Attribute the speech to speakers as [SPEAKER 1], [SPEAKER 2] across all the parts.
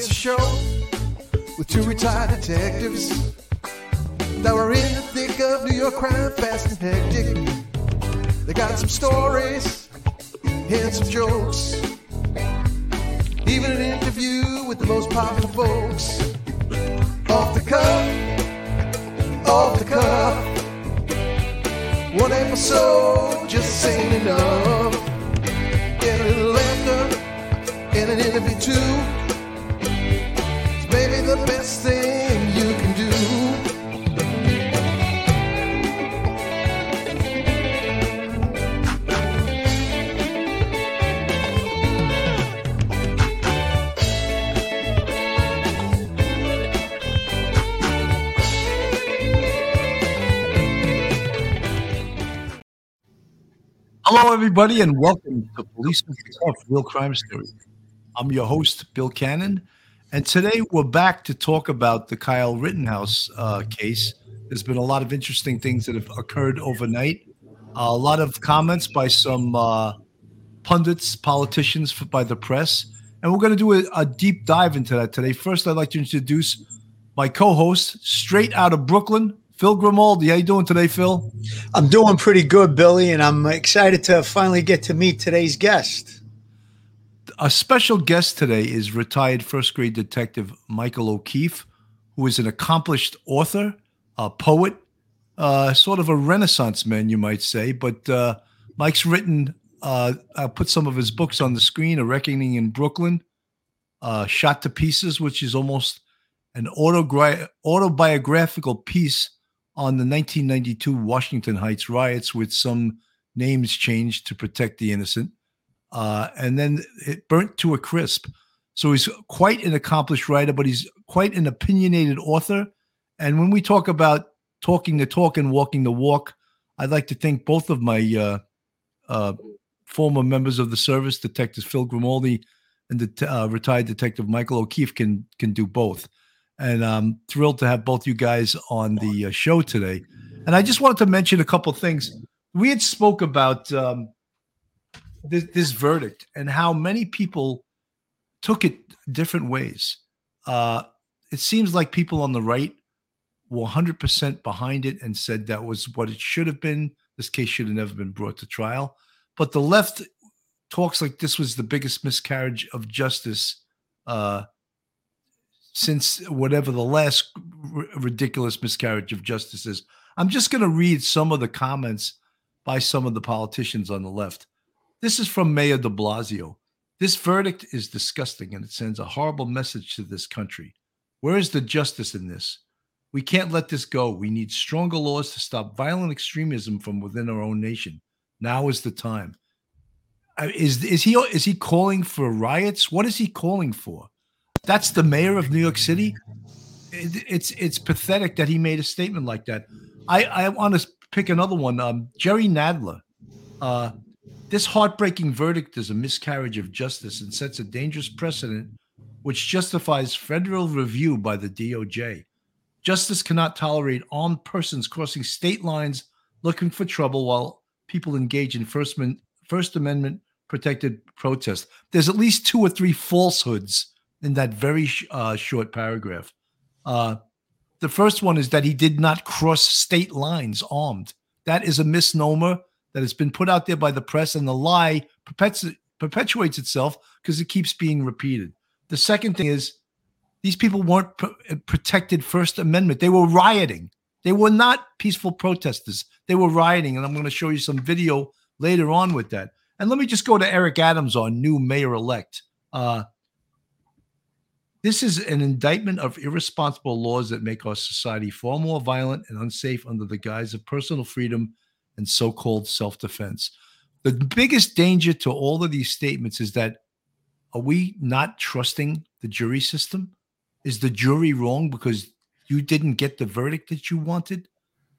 [SPEAKER 1] It's a show with two retired detectives that were in the thick of New York crime, fast and hectic. They got some stories and some jokes, even an interview with the most popular folks. Off the cuff, off the cuff. One episode just ain't enough. Get a little laughter and an interview too. Thing you can do.
[SPEAKER 2] Hello, everybody, and welcome to Stuff Real Crime Stories. I'm your host, Bill Cannon, and today we're back to talk about the Kyle Rittenhouse uh, case. There's been a lot of interesting things that have occurred overnight. a lot of comments by some uh, pundits, politicians, by the press, and we're going to do a, a deep dive into that today. First, I'd like to introduce my co-host, straight out of Brooklyn, Phil Grimaldi. How you doing today, Phil?
[SPEAKER 3] I'm doing pretty good, Billy, and I'm excited to finally get to meet today's guest.
[SPEAKER 2] A special guest today is retired first grade detective Michael O'Keefe, who is an accomplished author, a poet, uh, sort of a renaissance man, you might say. But uh, Mike's written, uh, I'll put some of his books on the screen A Reckoning in Brooklyn, uh, Shot to Pieces, which is almost an autobiographical piece on the 1992 Washington Heights riots with some names changed to protect the innocent uh, and then it burnt to a crisp. So he's quite an accomplished writer, but he's quite an opinionated author. And when we talk about talking the talk and walking the walk, I'd like to thank both of my uh, uh, former members of the service, Detectives Phil Grimaldi and the uh, retired Detective Michael O'Keefe, can can do both. And I'm thrilled to have both you guys on the uh, show today. And I just wanted to mention a couple things. We had spoke about. Um, this, this verdict and how many people took it different ways. Uh, it seems like people on the right were 100% behind it and said that was what it should have been. This case should have never been brought to trial. But the left talks like this was the biggest miscarriage of justice uh, since whatever the last r- ridiculous miscarriage of justice is. I'm just going to read some of the comments by some of the politicians on the left. This is from Mayor de Blasio. This verdict is disgusting and it sends a horrible message to this country. Where is the justice in this? We can't let this go. We need stronger laws to stop violent extremism from within our own nation. Now is the time. Uh, Is is he is he calling for riots? What is he calling for? That's the mayor of New York City. It- it's it's pathetic that he made a statement like that. I I want to pick another one. Um, Jerry Nadler. Uh, this heartbreaking verdict is a miscarriage of justice and sets a dangerous precedent which justifies federal review by the DOJ. Justice cannot tolerate armed persons crossing state lines looking for trouble while people engage in First, Amendment- First Amendment protected protest. There's at least two or three falsehoods in that very uh, short paragraph. Uh, the first one is that he did not cross state lines armed. That is a misnomer that has been put out there by the press, and the lie perpetu- perpetuates itself because it keeps being repeated. The second thing is these people weren't pr- protected First Amendment. They were rioting. They were not peaceful protesters. They were rioting, and I'm going to show you some video later on with that. And let me just go to Eric Adams, our new mayor elect. Uh, this is an indictment of irresponsible laws that make our society far more violent and unsafe under the guise of personal freedom and so called self defense. The biggest danger to all of these statements is that are we not trusting the jury system? Is the jury wrong because you didn't get the verdict that you wanted?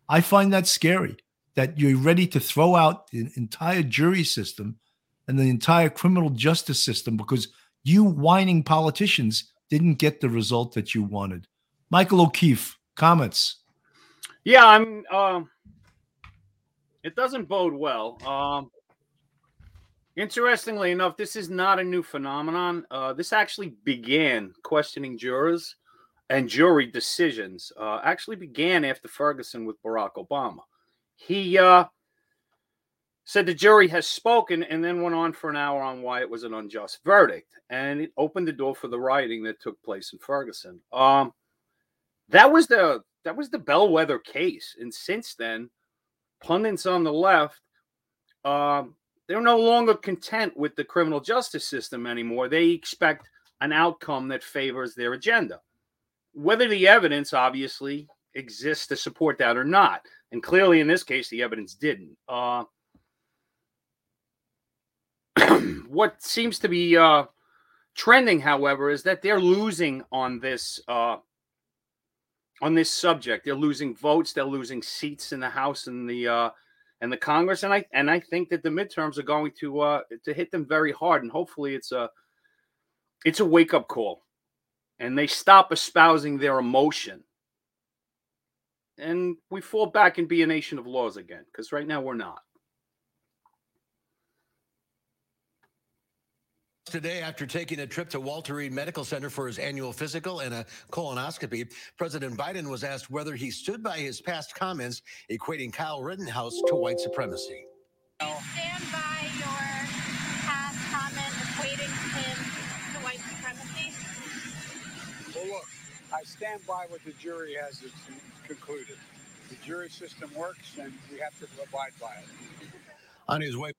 [SPEAKER 2] I find that scary that you're ready to throw out the entire jury system and the entire criminal justice system because you whining politicians didn't get the result that you wanted. Michael O'Keefe, comments.
[SPEAKER 4] Yeah, I'm. Um, it doesn't bode well. Um, Interestingly enough, this is not a new phenomenon. Uh, this actually began questioning jurors and jury decisions. Uh, actually began after Ferguson with Barack Obama. He uh, said the jury has spoken and then went on for an hour on why it was an unjust verdict. And it opened the door for the rioting that took place in Ferguson. Um, that was the that was the bellwether case. And since then, pundits on the left, um, they're no longer content with the criminal justice system anymore. They expect an outcome that favors their agenda. Whether the evidence obviously exists to support that or not. And clearly, in this case, the evidence didn't. Uh, what seems to be uh, trending, however, is that they're losing on this uh, on this subject. They're losing votes. They're losing seats in the House and the uh, and the Congress. And I and I think that the midterms are going to uh, to hit them very hard. And hopefully, it's a it's a wake up call, and they stop espousing their emotion and we fall back and be a nation of laws again because right now we're not.
[SPEAKER 5] Today, after taking a trip to Walter Reed Medical Center for his annual physical and a colonoscopy, President Biden was asked whether he stood by his past comments equating Kyle Rittenhouse to white supremacy.
[SPEAKER 6] stand by your past comment equating him to white supremacy?
[SPEAKER 7] Well, look, I stand by what the jury has concluded. The jury system works, and we have to abide by it.
[SPEAKER 5] On his way.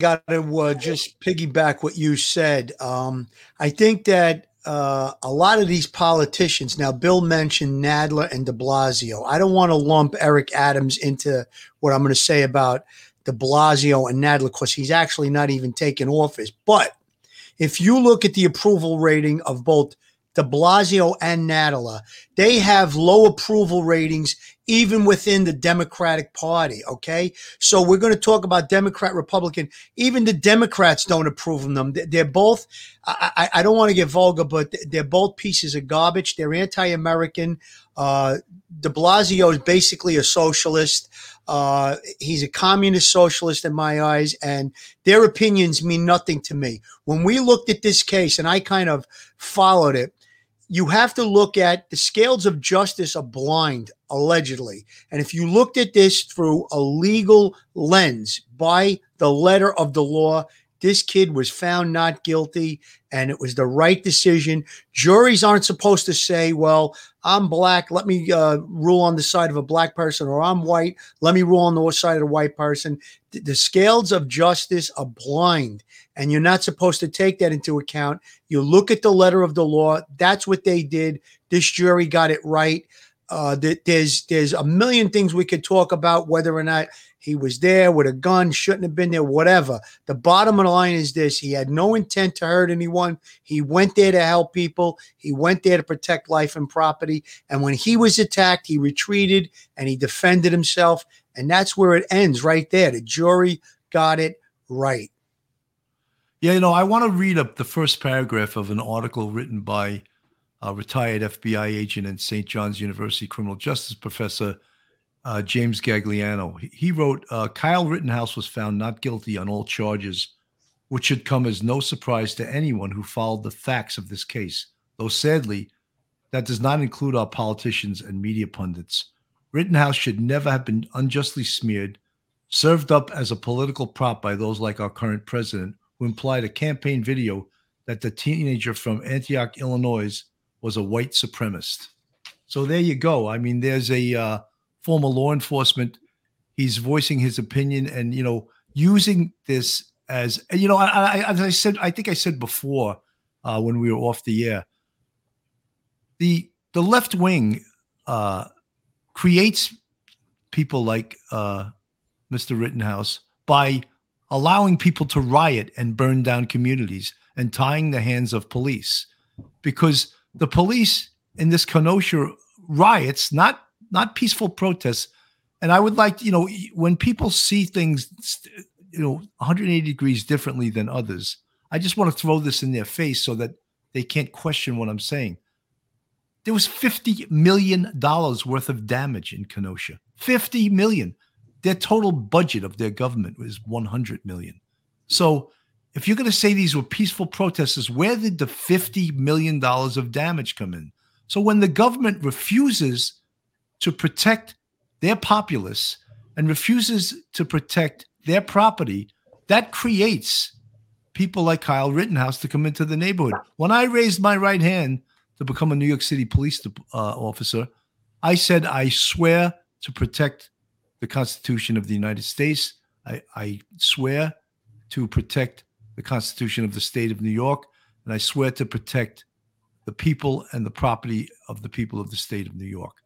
[SPEAKER 3] Got to uh, just piggyback what you said. Um, I think that uh, a lot of these politicians now bill mentioned nadler and de blasio i don't want to lump eric adams into what i'm going to say about de blasio and nadler because he's actually not even taken office but if you look at the approval rating of both de Blasio and Nadler, they have low approval ratings even within the Democratic Party. Okay. So we're going to talk about Democrat, Republican. Even the Democrats don't approve of them. They're both, I, I don't want to get vulgar, but they're both pieces of garbage. They're anti American. Uh, de Blasio is basically a socialist. Uh, he's a communist socialist in my eyes, and their opinions mean nothing to me. When we looked at this case, and I kind of followed it, you have to look at the scales of justice are blind, allegedly. And if you looked at this through a legal lens by the letter of the law, this kid was found not guilty and it was the right decision. Juries aren't supposed to say, well, I'm black, let me uh, rule on the side of a black person, or I'm white, let me rule on the side of a white person. The, the scales of justice are blind and you're not supposed to take that into account. You look at the letter of the law. That's what they did. This jury got it right. Uh, there's there's a million things we could talk about whether or not he was there with a gun, shouldn't have been there, whatever. The bottom of the line is this he had no intent to hurt anyone. He went there to help people, he went there to protect life and property. And when he was attacked, he retreated and he defended himself. And that's where it ends right there. The jury got it right.
[SPEAKER 2] Yeah, you know, I want to read up the first paragraph of an article written by a retired FBI agent and St. John's University criminal justice professor uh, James Gagliano. He wrote uh, Kyle Rittenhouse was found not guilty on all charges, which should come as no surprise to anyone who followed the facts of this case. Though sadly, that does not include our politicians and media pundits. Rittenhouse should never have been unjustly smeared, served up as a political prop by those like our current president, who implied a campaign video that the teenager from Antioch, Illinois, was a white supremacist. So there you go. I mean, there's a uh, former law enforcement. He's voicing his opinion and, you know, using this as, you know, I, I, as I said, I think I said before uh, when we were off the air, the the left wing uh, creates people like uh, Mr. Rittenhouse by allowing people to riot and burn down communities and tying the hands of police because the police in this Kenosha riots, not not peaceful protests. And I would like, you know, when people see things, you know, 180 degrees differently than others, I just want to throw this in their face so that they can't question what I'm saying. There was fifty million dollars worth of damage in Kenosha. Fifty million. Their total budget of their government was one hundred million. So, if you're going to say these were peaceful protesters, where did the fifty million dollars of damage come in? So, when the government refuses to protect their populace and refuses to protect their property, that creates people like Kyle Rittenhouse to come into the neighborhood. When I raised my right hand to become a New York City police uh, officer, I said, I swear to protect the Constitution of the United States. I, I swear to protect the Constitution of the state of New York. And I swear to protect the people and the property of the people of the state of New York.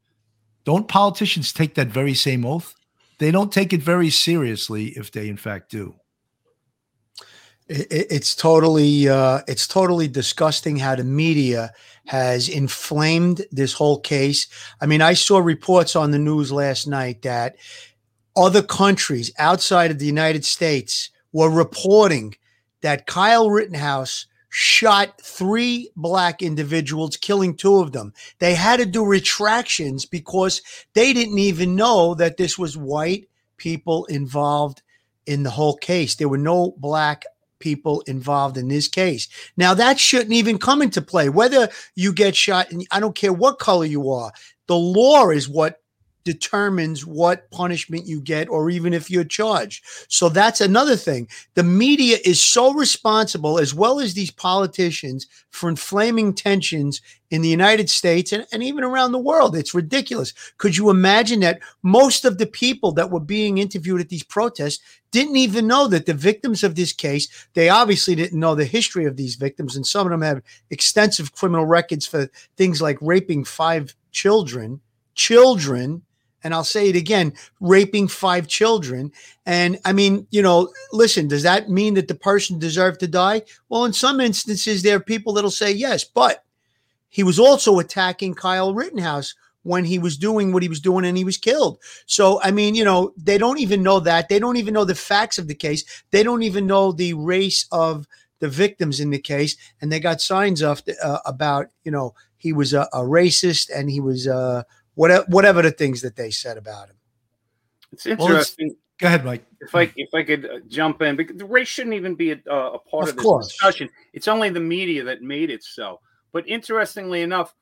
[SPEAKER 2] Don't politicians take that very same oath? They don't take it very seriously if they, in fact, do.
[SPEAKER 3] it's totally uh, it's totally disgusting how the media has inflamed this whole case. I mean, I saw reports on the news last night that other countries outside of the United States were reporting that Kyle Rittenhouse shot three black individuals, killing two of them. They had to do retractions because they didn't even know that this was white people involved in the whole case. There were no black people involved in this case. Now, that shouldn't even come into play. Whether you get shot, and I don't care what color you are, the law is what determines what punishment you get or even if you're charged. So that's another thing. The media is so responsible, as well as these politicians, for inflaming tensions in the United States and, and even around the world. It's ridiculous. Could you imagine that most of the people that were being interviewed at these protests didn't even know that the victims of this case, they obviously didn't know the history of these victims, and some of them have extensive criminal records for things like raping five children, children and I'll say it again, raping five children. And I mean, you know, listen, does that mean that the person deserved to die? Well, in some instances, there are people that'll say yes, but he was also attacking Kyle Rittenhouse when he was doing what he was doing and he was killed. So, I mean, you know, they don't even know that. They don't even know the facts of the case. They don't even know the race of the victims in the case. And they got signs up uh, about, you know, he was a, a racist and he was uh, whatever whatever the things that they said about him.
[SPEAKER 4] It's interesting. Well,
[SPEAKER 2] go ahead, Mike.
[SPEAKER 4] If I if I could uh, jump in, because the race shouldn't even be a, uh, a part of, of this course. discussion. It's only the media that made it so. But interestingly enough,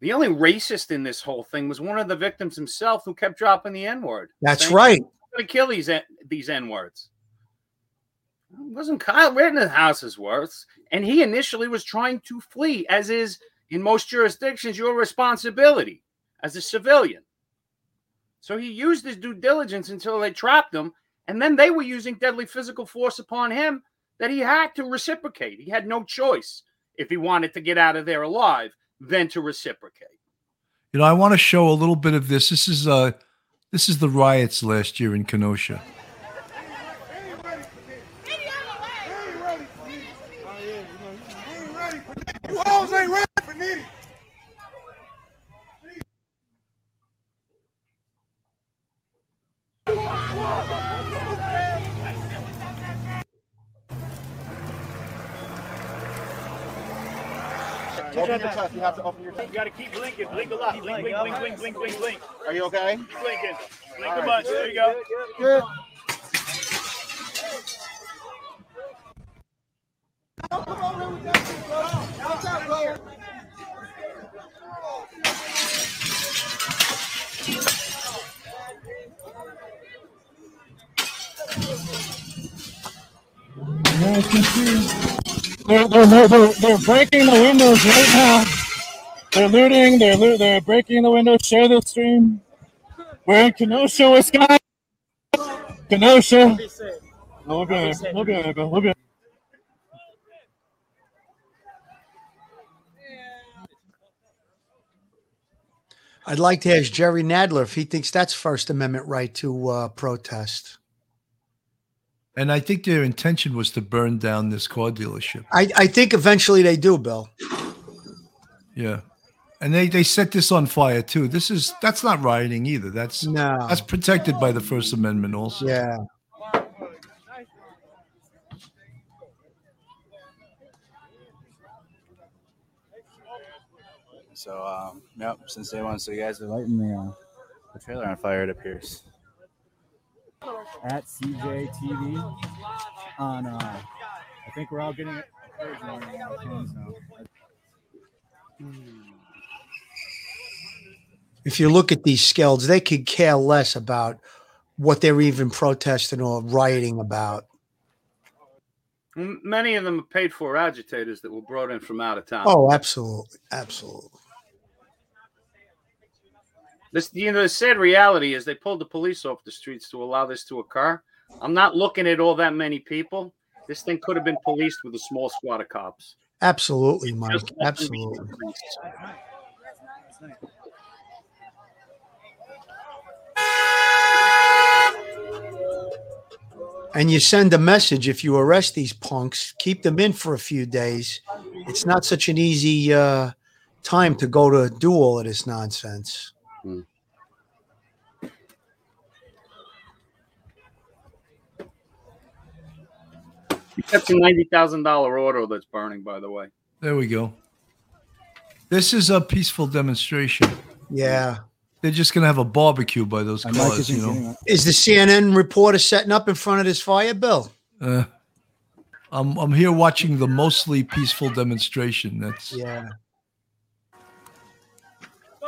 [SPEAKER 4] the only racist in this whole thing was one of the victims himself, who kept dropping the N word.
[SPEAKER 3] That's saying, right.
[SPEAKER 4] going to kill these these N words. It wasn't Kyle Rittenhouse's words, and he initially was trying to flee, as is in most jurisdictions your responsibility as a civilian. So he used his due diligence until they trapped him, and then they were using deadly physical force upon him that he had to reciprocate. He had no choice if he wanted to get out of there alive than to reciprocate.
[SPEAKER 2] You know, I want to show a little bit of this. This is uh this is the riots last year in Kenosha. ain't ready for me.
[SPEAKER 8] Open your chest. You have to open your chest.
[SPEAKER 9] You got to keep blinking. Blink a lot. Blink, blink, blink, blink, blink, blink, blink.
[SPEAKER 8] Are you okay?
[SPEAKER 9] Keep blinking. Blink All a bunch. Right. There you go. Good.
[SPEAKER 10] Yeah, I can see. They're, they're, they're, they're breaking the windows right now. They're looting. They're they're breaking the windows. Share the stream. We're in Kenosha, Wisconsin. Kenosha. we'll be there. We'll be there, We'll be
[SPEAKER 3] I'd like to ask Jerry Nadler if he thinks that's First Amendment right to uh, protest.
[SPEAKER 2] And I think their intention was to burn down this car dealership.
[SPEAKER 3] I, I think eventually they do, Bill.
[SPEAKER 2] Yeah. And they, they set this on fire too. This is that's not rioting either. That's
[SPEAKER 3] no
[SPEAKER 2] that's protected by the First Amendment also.
[SPEAKER 3] Yeah.
[SPEAKER 11] So, um, yep, since day one. So you guys are lighting the, uh, the trailer on fire, it appears. At CJ TV on, uh, I think we're all getting encouragement on our phones now.
[SPEAKER 3] If you look at these skells, they could care less about what they're even protesting or rioting about.
[SPEAKER 4] Many of them are paid for agitators that were brought in from out of town.
[SPEAKER 3] Oh, absolutely, absolutely.
[SPEAKER 4] This, you know, the sad reality is they pulled the police off the streets to allow this to occur. I'm not looking at all that many people. This thing could have been policed with a small squad of cops.
[SPEAKER 3] Absolutely, Mike.
[SPEAKER 4] Just let them be
[SPEAKER 3] Absolutely. And you send a message if you arrest these punks, keep them in for a few days. It's not such an easy uh, time to go to do all of this nonsense.
[SPEAKER 4] That's a ninety thousand dollar auto that's burning, by the way.
[SPEAKER 2] There we go. This is a peaceful demonstration.
[SPEAKER 3] Yeah.
[SPEAKER 2] They're just going to have a barbecue by those
[SPEAKER 11] My
[SPEAKER 2] cars,
[SPEAKER 11] isn't
[SPEAKER 2] you know.
[SPEAKER 3] Is the CNN reporter setting up in front of this fire, Bill?
[SPEAKER 2] Uh, I'm I'm here watching the mostly peaceful demonstration. That's
[SPEAKER 3] Yeah.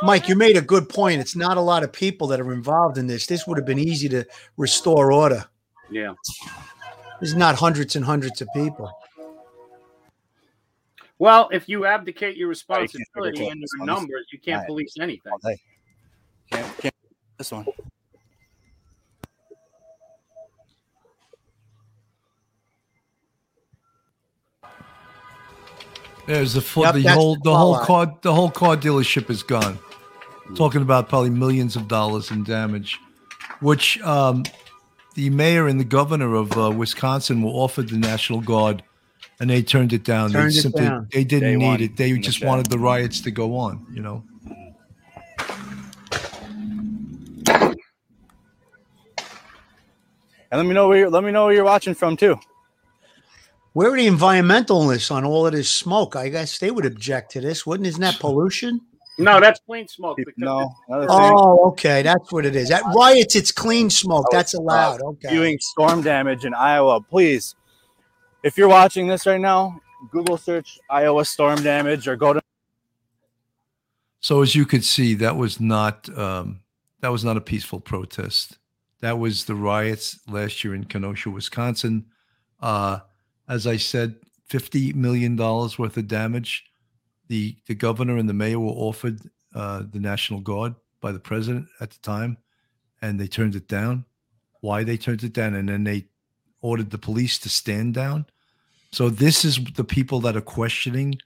[SPEAKER 3] Mike, you made a good point. It's not a lot of people that are involved in this. This would have been easy to restore order.
[SPEAKER 4] Yeah.
[SPEAKER 3] There's not hundreds and hundreds of people.
[SPEAKER 4] Well, if you abdicate your responsibility
[SPEAKER 11] it
[SPEAKER 4] and your numbers, you can't
[SPEAKER 11] Alright.
[SPEAKER 4] police anything.
[SPEAKER 11] Hey, can't, can't, this one.
[SPEAKER 2] there's the full,
[SPEAKER 3] Yep,
[SPEAKER 2] the whole
[SPEAKER 3] the
[SPEAKER 2] the whole car the whole car dealership is gone. Talking about probably millions of dollars in damage, which um, the mayor and the governor of uh, Wisconsin were offered the National Guard, and they turned it down.
[SPEAKER 3] Turned
[SPEAKER 2] they
[SPEAKER 3] it
[SPEAKER 2] simply
[SPEAKER 3] down.
[SPEAKER 2] they didn't
[SPEAKER 11] Day
[SPEAKER 2] need it. They
[SPEAKER 11] in the
[SPEAKER 2] just wanted the riots to go on. You know.
[SPEAKER 11] And let me know where you're, let me know where you're watching from too.
[SPEAKER 3] Where are the environmentalists on all of this smoke? I guess they would object to this, wouldn't? Isn't that pollution?
[SPEAKER 4] No, that's clean smoke.
[SPEAKER 11] No.
[SPEAKER 3] Oh, okay. That's what it is. At riots, it's clean smoke. That's allowed. Okay.
[SPEAKER 11] Viewing storm damage in Iowa, please. If you're watching this right now, Google search Iowa storm damage or go to
[SPEAKER 2] So as you could see, that was not um, that was not a peaceful protest. That was the riots last year in Kenosha, Wisconsin. Uh, as I said, fifty million dollars worth of damage. The the governor and the mayor were offered uh, the National Guard by the president at the time, and they turned it down. Why they turned it down, and then they ordered the police to stand down. So this is the people that are questioning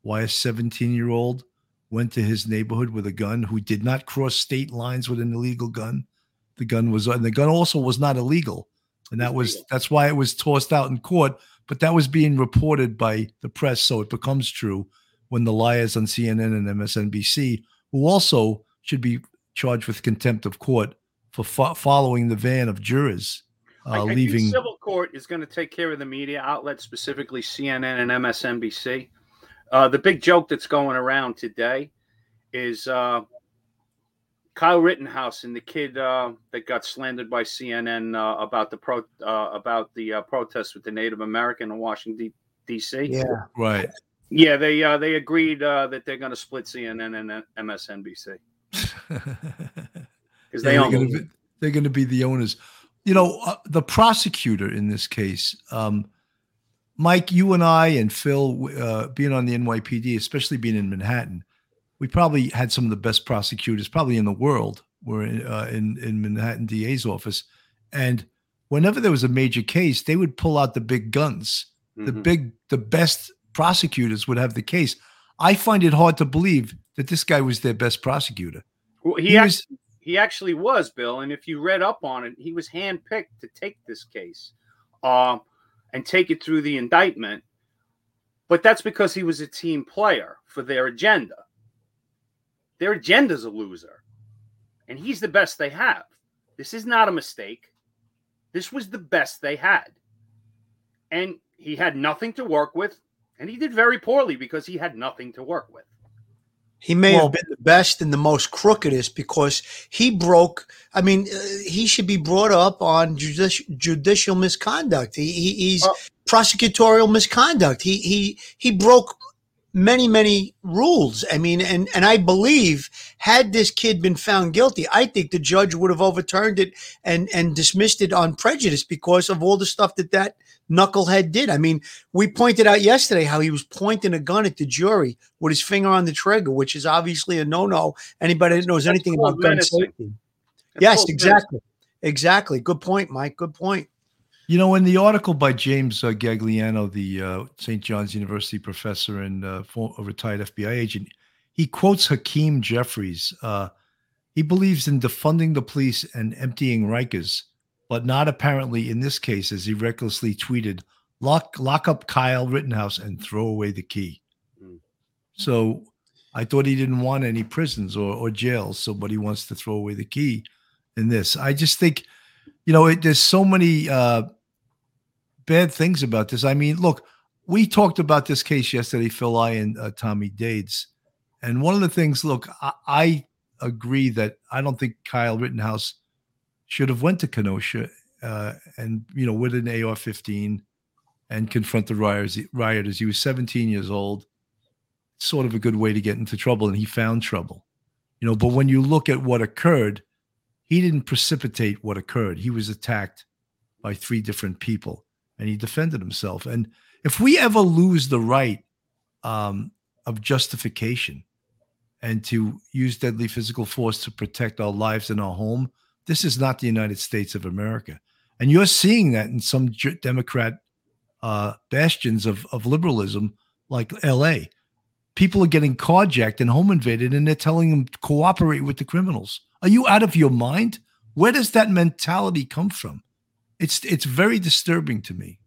[SPEAKER 2] why a 17 year old went to his neighborhood with a gun who did not cross state lines with an illegal gun. The gun was, and the gun also was not illegal. And that was, that's why it was tossed out in court. But that was being reported by the press. So it becomes true when the liars on CNN and MSNBC, who also should be charged with contempt of court for fo- following the van of jurors
[SPEAKER 4] Like,
[SPEAKER 2] uh,
[SPEAKER 4] I think
[SPEAKER 2] leaving.
[SPEAKER 4] civil court is going to take care of the media outlets, specifically CNN and MSNBC. Uh, the big joke that's going around today is uh, Kyle Rittenhouse and the kid uh, that got slandered by CNN uh, about the pro uh, about the uh, protests with the Native American in Washington D.C.
[SPEAKER 3] Yeah.
[SPEAKER 2] Right.
[SPEAKER 4] Yeah, they uh, they agreed uh, that they're going to split CNN and MSNBC because they
[SPEAKER 2] Yeah,
[SPEAKER 4] own
[SPEAKER 2] they're gonna be, they're going to be the owners. You know, uh, the prosecutor in this case, um, Mike, you and I and Phil, uh, being on the NYPD, especially being in Manhattan, we probably had some of the best prosecutors, probably in the world, were in, uh, in in Manhattan DA's office. And whenever there was a major case, they would pull out the big guns. The
[SPEAKER 4] Mhm.
[SPEAKER 2] big, the best prosecutors would have the case. I find it hard to believe that this guy was their best prosecutor.
[SPEAKER 4] Well, he,
[SPEAKER 2] He
[SPEAKER 4] act-
[SPEAKER 2] was-
[SPEAKER 4] he actually was Bill, and if you read up on it, he was handpicked to take this case, um, and take it through the indictment. But that's because he was a team player for their agenda. Their agenda's a loser, and he's the best they have. This is not a mistake. This was the best they had, and he had nothing to work with, and he did very poorly because he had nothing to work with.
[SPEAKER 3] He may
[SPEAKER 2] Well-
[SPEAKER 3] have been the best and the most crookedest because he broke. I mean, uh, he should be brought up on judici- judicial misconduct. He, he, he's
[SPEAKER 4] Well-
[SPEAKER 3] prosecutorial misconduct. He he he broke many many rules. I mean, and and I believe had this kid been found guilty, I think the judge would have overturned it and and dismissed it on prejudice because of all the stuff that that knucklehead did. I mean, we pointed out yesterday how he was pointing a gun at the jury with his finger on the trigger, which is obviously a no-no. Anybody that knows
[SPEAKER 4] That's
[SPEAKER 3] anything about gun safety. Yes, exactly. Exactly. Good point, Mike. Good point.
[SPEAKER 2] You know, in the article by James uh, Gagliano, the uh, St. John's University professor and uh, for, a retired FBI agent, he quotes Hakeem Jeffries. Uh, he believes in defunding the police and emptying Rikers, but not apparently in this case, as he recklessly tweeted, "Lock lock up Kyle Rittenhouse and throw away the key."
[SPEAKER 4] Hmm.
[SPEAKER 2] So I thought he didn't want any prisons or, or jails, so but he wants to throw away the key in this. I just think, you know, it, there's so many uh, bad things about this. I mean, look, we talked about this case yesterday, Phil I and uh, Tommy Dades, and one of the things, look, I, I agree that I don't think Kyle Rittenhouse should have went to Kenosha uh, and you know with an AR-15 and confront the rioters. Rioters. He was 17 years old. Sort of a good way to get into trouble, and he found trouble. You know, but when you look at what occurred, he didn't precipitate what occurred. He was attacked by three different people, and he defended himself. And if we ever lose the right um, of justification and to use deadly physical force to protect our lives and our home, this is not the United States of America. And you're seeing that in some Democrat uh, bastions of, of liberalism, like LA. People are getting carjacked and home invaded, and they're telling them to cooperate with the criminals. Are you out of your mind? Where does that mentality come from? It's it's very disturbing to me.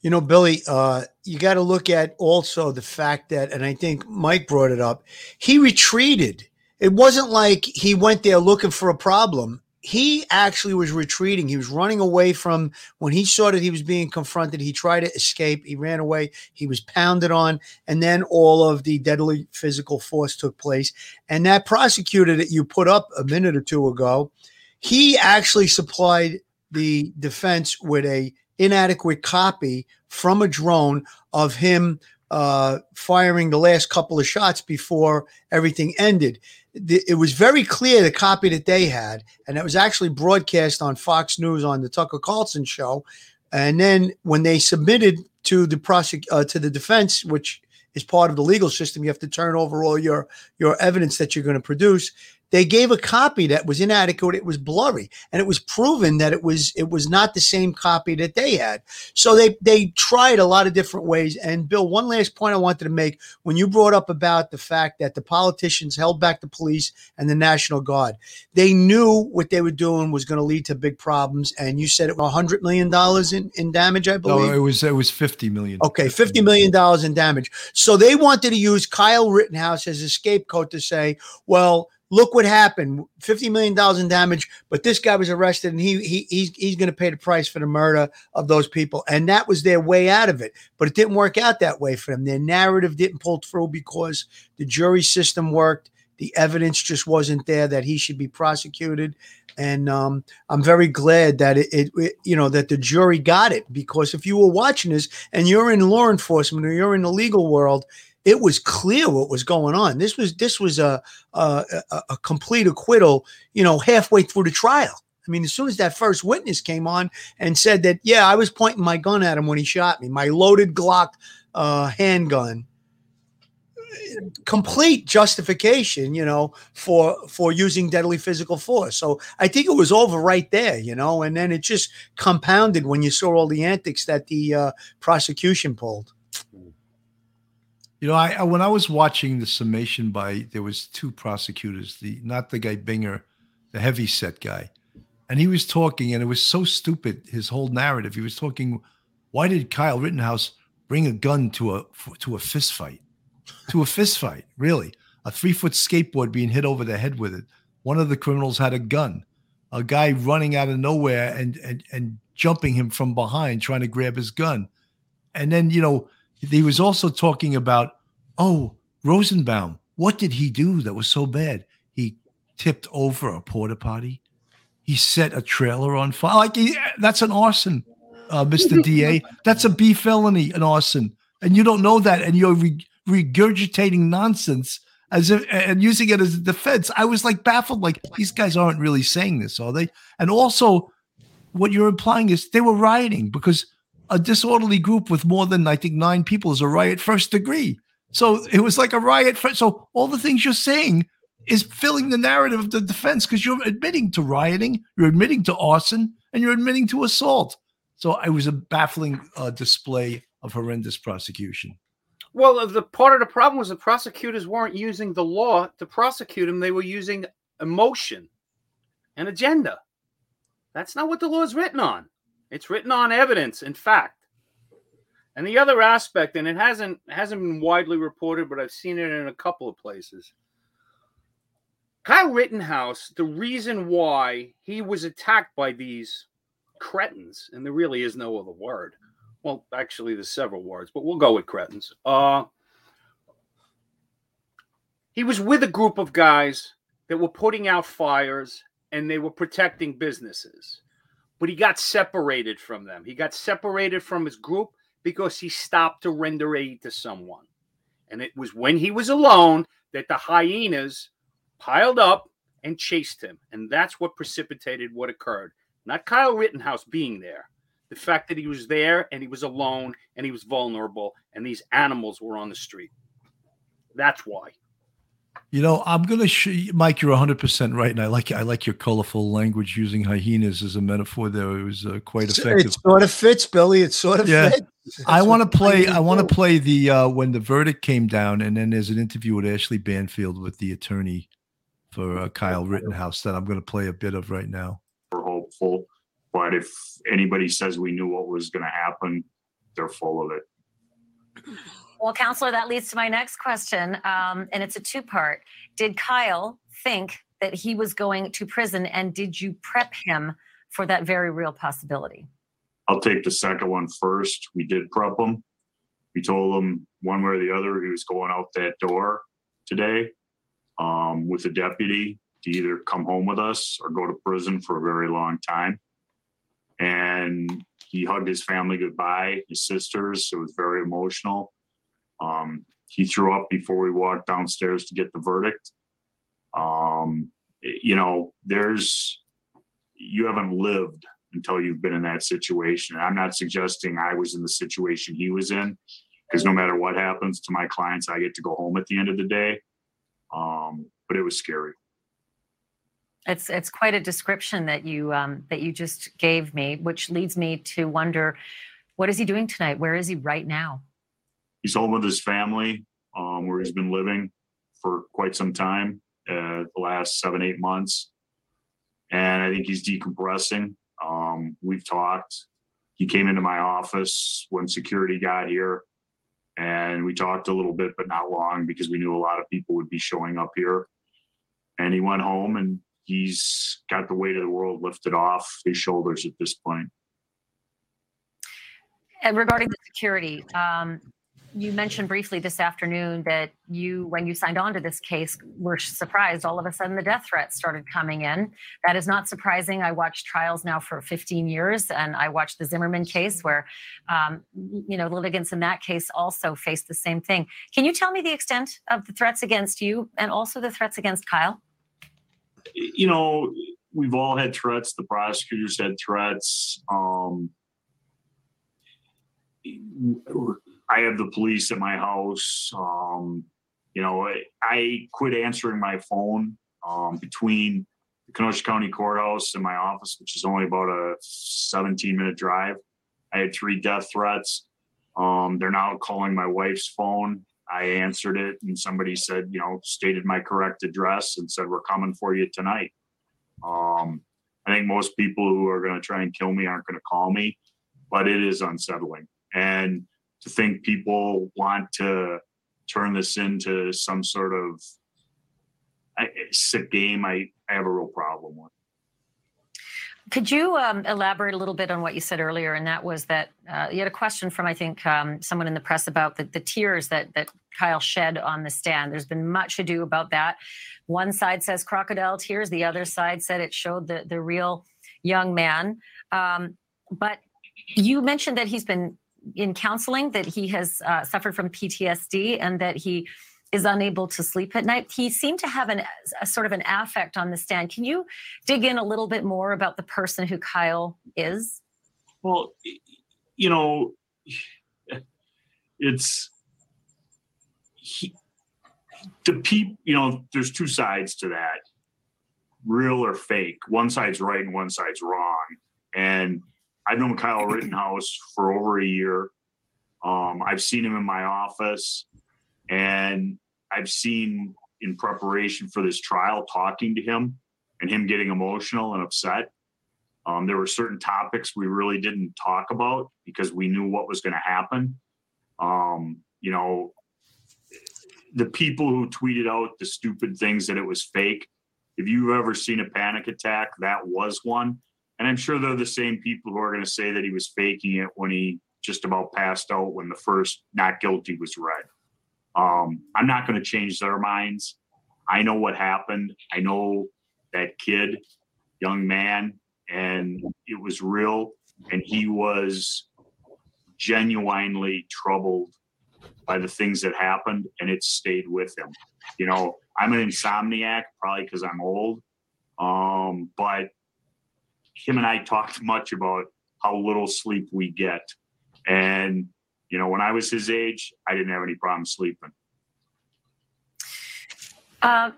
[SPEAKER 3] You know, Billy, uh, you got to look at also the fact that, and I think Mike brought it up, he retreated. It wasn't like he went there looking for a problem. He actually was retreating. He was running away from when he saw that he was being confronted. He tried to escape. He ran away. He was pounded on. And then all of the deadly physical force took place. And that prosecutor that you put up a minute or two ago, he actually supplied the defense with a inadequate copy from a drone of him uh, firing the last couple of shots before everything ended. The- It was very clear the copy that they had, and it was actually broadcast on Fox News on the Tucker Carlson show. And then when they submitted to the prosec- uh, to the defense, which is part of the legal system, you have to turn over all your your evidence that you're going to produce. They gave a copy that was inadequate. It was blurry, and it was proven that it was it was not the same copy that they had. So they they tried a lot of different ways. And Bill, one last point I wanted to make when you brought up about the fact that the politicians held back the police and the National Guard, they knew what they were doing was going to lead to big problems. And you said it was hundred million dollars in in damage, I believe.
[SPEAKER 2] No, it was it was fifty million.
[SPEAKER 3] Okay, $50 million in damage. So they wanted to use Kyle Rittenhouse as a scapegoat to say, well, look what happened $50 million in damage, but this guy was arrested and he, he he's, he's going to pay the price for the murder of those people. And that was their way out of it. But it didn't work out that way for them. Their narrative didn't pull through because the jury system worked. The evidence just wasn't there that he should be prosecuted. And um, I'm very glad that it, it, it, you know, that the jury got it because if you were watching this and you're in law enforcement or you're in the legal world, it was clear what was going on. This was this was a a, a, complete acquittal, you know, halfway through the trial. I mean, as soon as that first witness came on and said that, yeah, I was pointing my gun at him when he shot me, my loaded Glock uh, handgun complete justification, you know, for for using deadly physical force. So I think it was over right there, you know, and then it just compounded when you saw all the antics that the uh, prosecution pulled.
[SPEAKER 2] You know, I, I when I was watching the summation by there was two prosecutors, the not the guy Binger, the heavy set guy, and he was talking, and it was so stupid. His whole narrative. He was talking. Why did Kyle Rittenhouse bring a gun to a to a fist fight? To a fist fight, really? A three foot skateboard being hit over the head with it. One of the criminals had a gun. A guy running out of nowhere and and and jumping him from behind, trying to grab his gun. And then you know he was also talking about, oh, Rosenbaum. What did he do that was so bad? He tipped over a porta potty. He set a trailer on fire. Like he, that's an arson, uh, Mr. DA. That's a B felony, an arson, and you don't know that, and you're re- regurgitating nonsense as if and using it as a defense. I was like baffled. Like these guys aren't really saying this, are they? And also, what you're implying is they were rioting because a disorderly group with more than I think nine people is a riot first degree. So it was like a riot. For, so all the things you're saying is filling the narrative of the defense because you're admitting to rioting, you're admitting to arson, and you're admitting to assault. So it was a baffling uh, display of horrendous prosecution.
[SPEAKER 4] Well, the part of the problem was the prosecutors weren't using the law to prosecute him; they were using emotion and agenda. That's not what the law is written on. It's written on evidence and fact. And the other aspect, and it hasn't hasn't been widely reported, but I've seen it in a couple of places. Kyle Rittenhouse, the reason why he was attacked by these cretins, and there really is no other word. Well, actually, there's several words, but we'll go with cretins. Uh, he was with a group of guys that were putting out fires and they were protecting businesses. But he got separated from them. He got separated from his group because he stopped to render aid to someone. And it was when he was alone that the hyenas piled up and chased him. And that's what precipitated what occurred. Not Kyle Rittenhouse being there. The fact that he was there and he was alone and he was vulnerable and these animals were on the street. That's why.
[SPEAKER 2] You know, I'm gonna show you, Mike. You're 100 percent right, and I like I like your colorful language using hyenas as a metaphor. There, it was uh, quite effective.
[SPEAKER 3] It sort of fits, Billy. It sort of
[SPEAKER 2] yeah.
[SPEAKER 3] fits.
[SPEAKER 2] I want to play. I want to play the uh, when the verdict came down, and then there's an interview with Ashley Banfield with the attorney for uh, Kyle Rittenhouse that I'm going to play a bit of right now.
[SPEAKER 12] we're hopeful. But if anybody says we knew what was going to happen, they're full of it.
[SPEAKER 13] Well, counselor, that leads to my next question, um, and it's a two part. Did Kyle think that he was going to prison, and did you prep him for that very real possibility?
[SPEAKER 12] I'll take the second one first. We did prep him. We told him one way or the other he was going out that door today um, with a deputy to either come home with us or go to prison for a very long time. And he hugged his family goodbye, his sisters. It was very emotional. Um, he threw up before we walked downstairs to get the verdict. Um, you know, there's, you haven't lived until you've been in that situation. I'm not suggesting I was in the situation he was in, because no matter what happens to my clients, I get to go home at the end of the day. Um, but it was scary.
[SPEAKER 13] It's it's quite a description that you um, that you just gave me, which leads me to wonder, what is he doing tonight? Where is he right now?
[SPEAKER 12] He's home with his family, um, where he's been living for quite some time, uh, the last seven, eight months. And I think he's decompressing. Um, we've talked. He came into my office when security got here, and we talked a little bit, but not long because we knew a lot of people would be showing up here. And he went home and he's got the weight of the world lifted off his shoulders at this point.
[SPEAKER 13] And regarding the security, um, you mentioned briefly this afternoon that you, when you signed on to this case, were surprised all of a sudden the death threats started coming in. That is not surprising. I watched trials now for 15 years, and I watched the Zimmerman case where, um, you know, litigants in that case also faced the same thing. Can you tell me the extent of the threats against you and also the threats against Kyle?
[SPEAKER 12] you know, we've all had threats. The prosecutors had threats. Um, I have the police at my house. Um, you know, I, quit answering my phone um, between the Kenosha County Courthouse and my office, which is only about a 17 minute drive. I had three death threats. Um, they're now calling my wife's phone. I answered it, and somebody said, you know, stated my correct address and said, "We're coming for you tonight." Um, I think most people who are going to try and kill me aren't going to call me, but it is unsettling. And to think people want to turn this into some sort of sick game, I, I have a real problem with.
[SPEAKER 13] Could you um, elaborate a little bit on what you said earlier? And that was that uh, you had a question from, I think, um, someone in the press about the, the tears that that Kyle shed on the stand. There's been much ado about that. One side says crocodile tears, the other side said it showed the the real young man. Um, but you mentioned that he's been in counseling, that he has uh, suffered from PTSD, and that he is unable to sleep at night. He seemed to have an, a sort of an affect on the stand. Can you dig in a little bit more about the person who Kyle is?
[SPEAKER 12] Well, you know, it's he, the people. You know, there's two sides to that: real or fake. One side's right and one side's wrong. And I've known Kyle Rittenhouse for over a year. Um, I've seen him in my office, and I've seen in preparation for this trial talking to him and him getting emotional and upset. Um, there were certain topics we really didn't talk about because we knew what was going to happen. Um, you know, the people who tweeted out the stupid things that it was fake. If you've ever seen a panic attack, that was one. And I'm sure they're the same people who are going to say that he was faking it when he just about passed out when the first not guilty was read. Um, I'm not going to change their minds. I know what happened. I know that kid, young man, and it was real. And he was genuinely troubled by the things that happened, and it stayed with him. You know, I'm an insomniac, probably because I'm old. Um, but him and I talked much about how little sleep we get. And you know, when I was his age, I didn't have any problem sleeping.
[SPEAKER 13] Uh,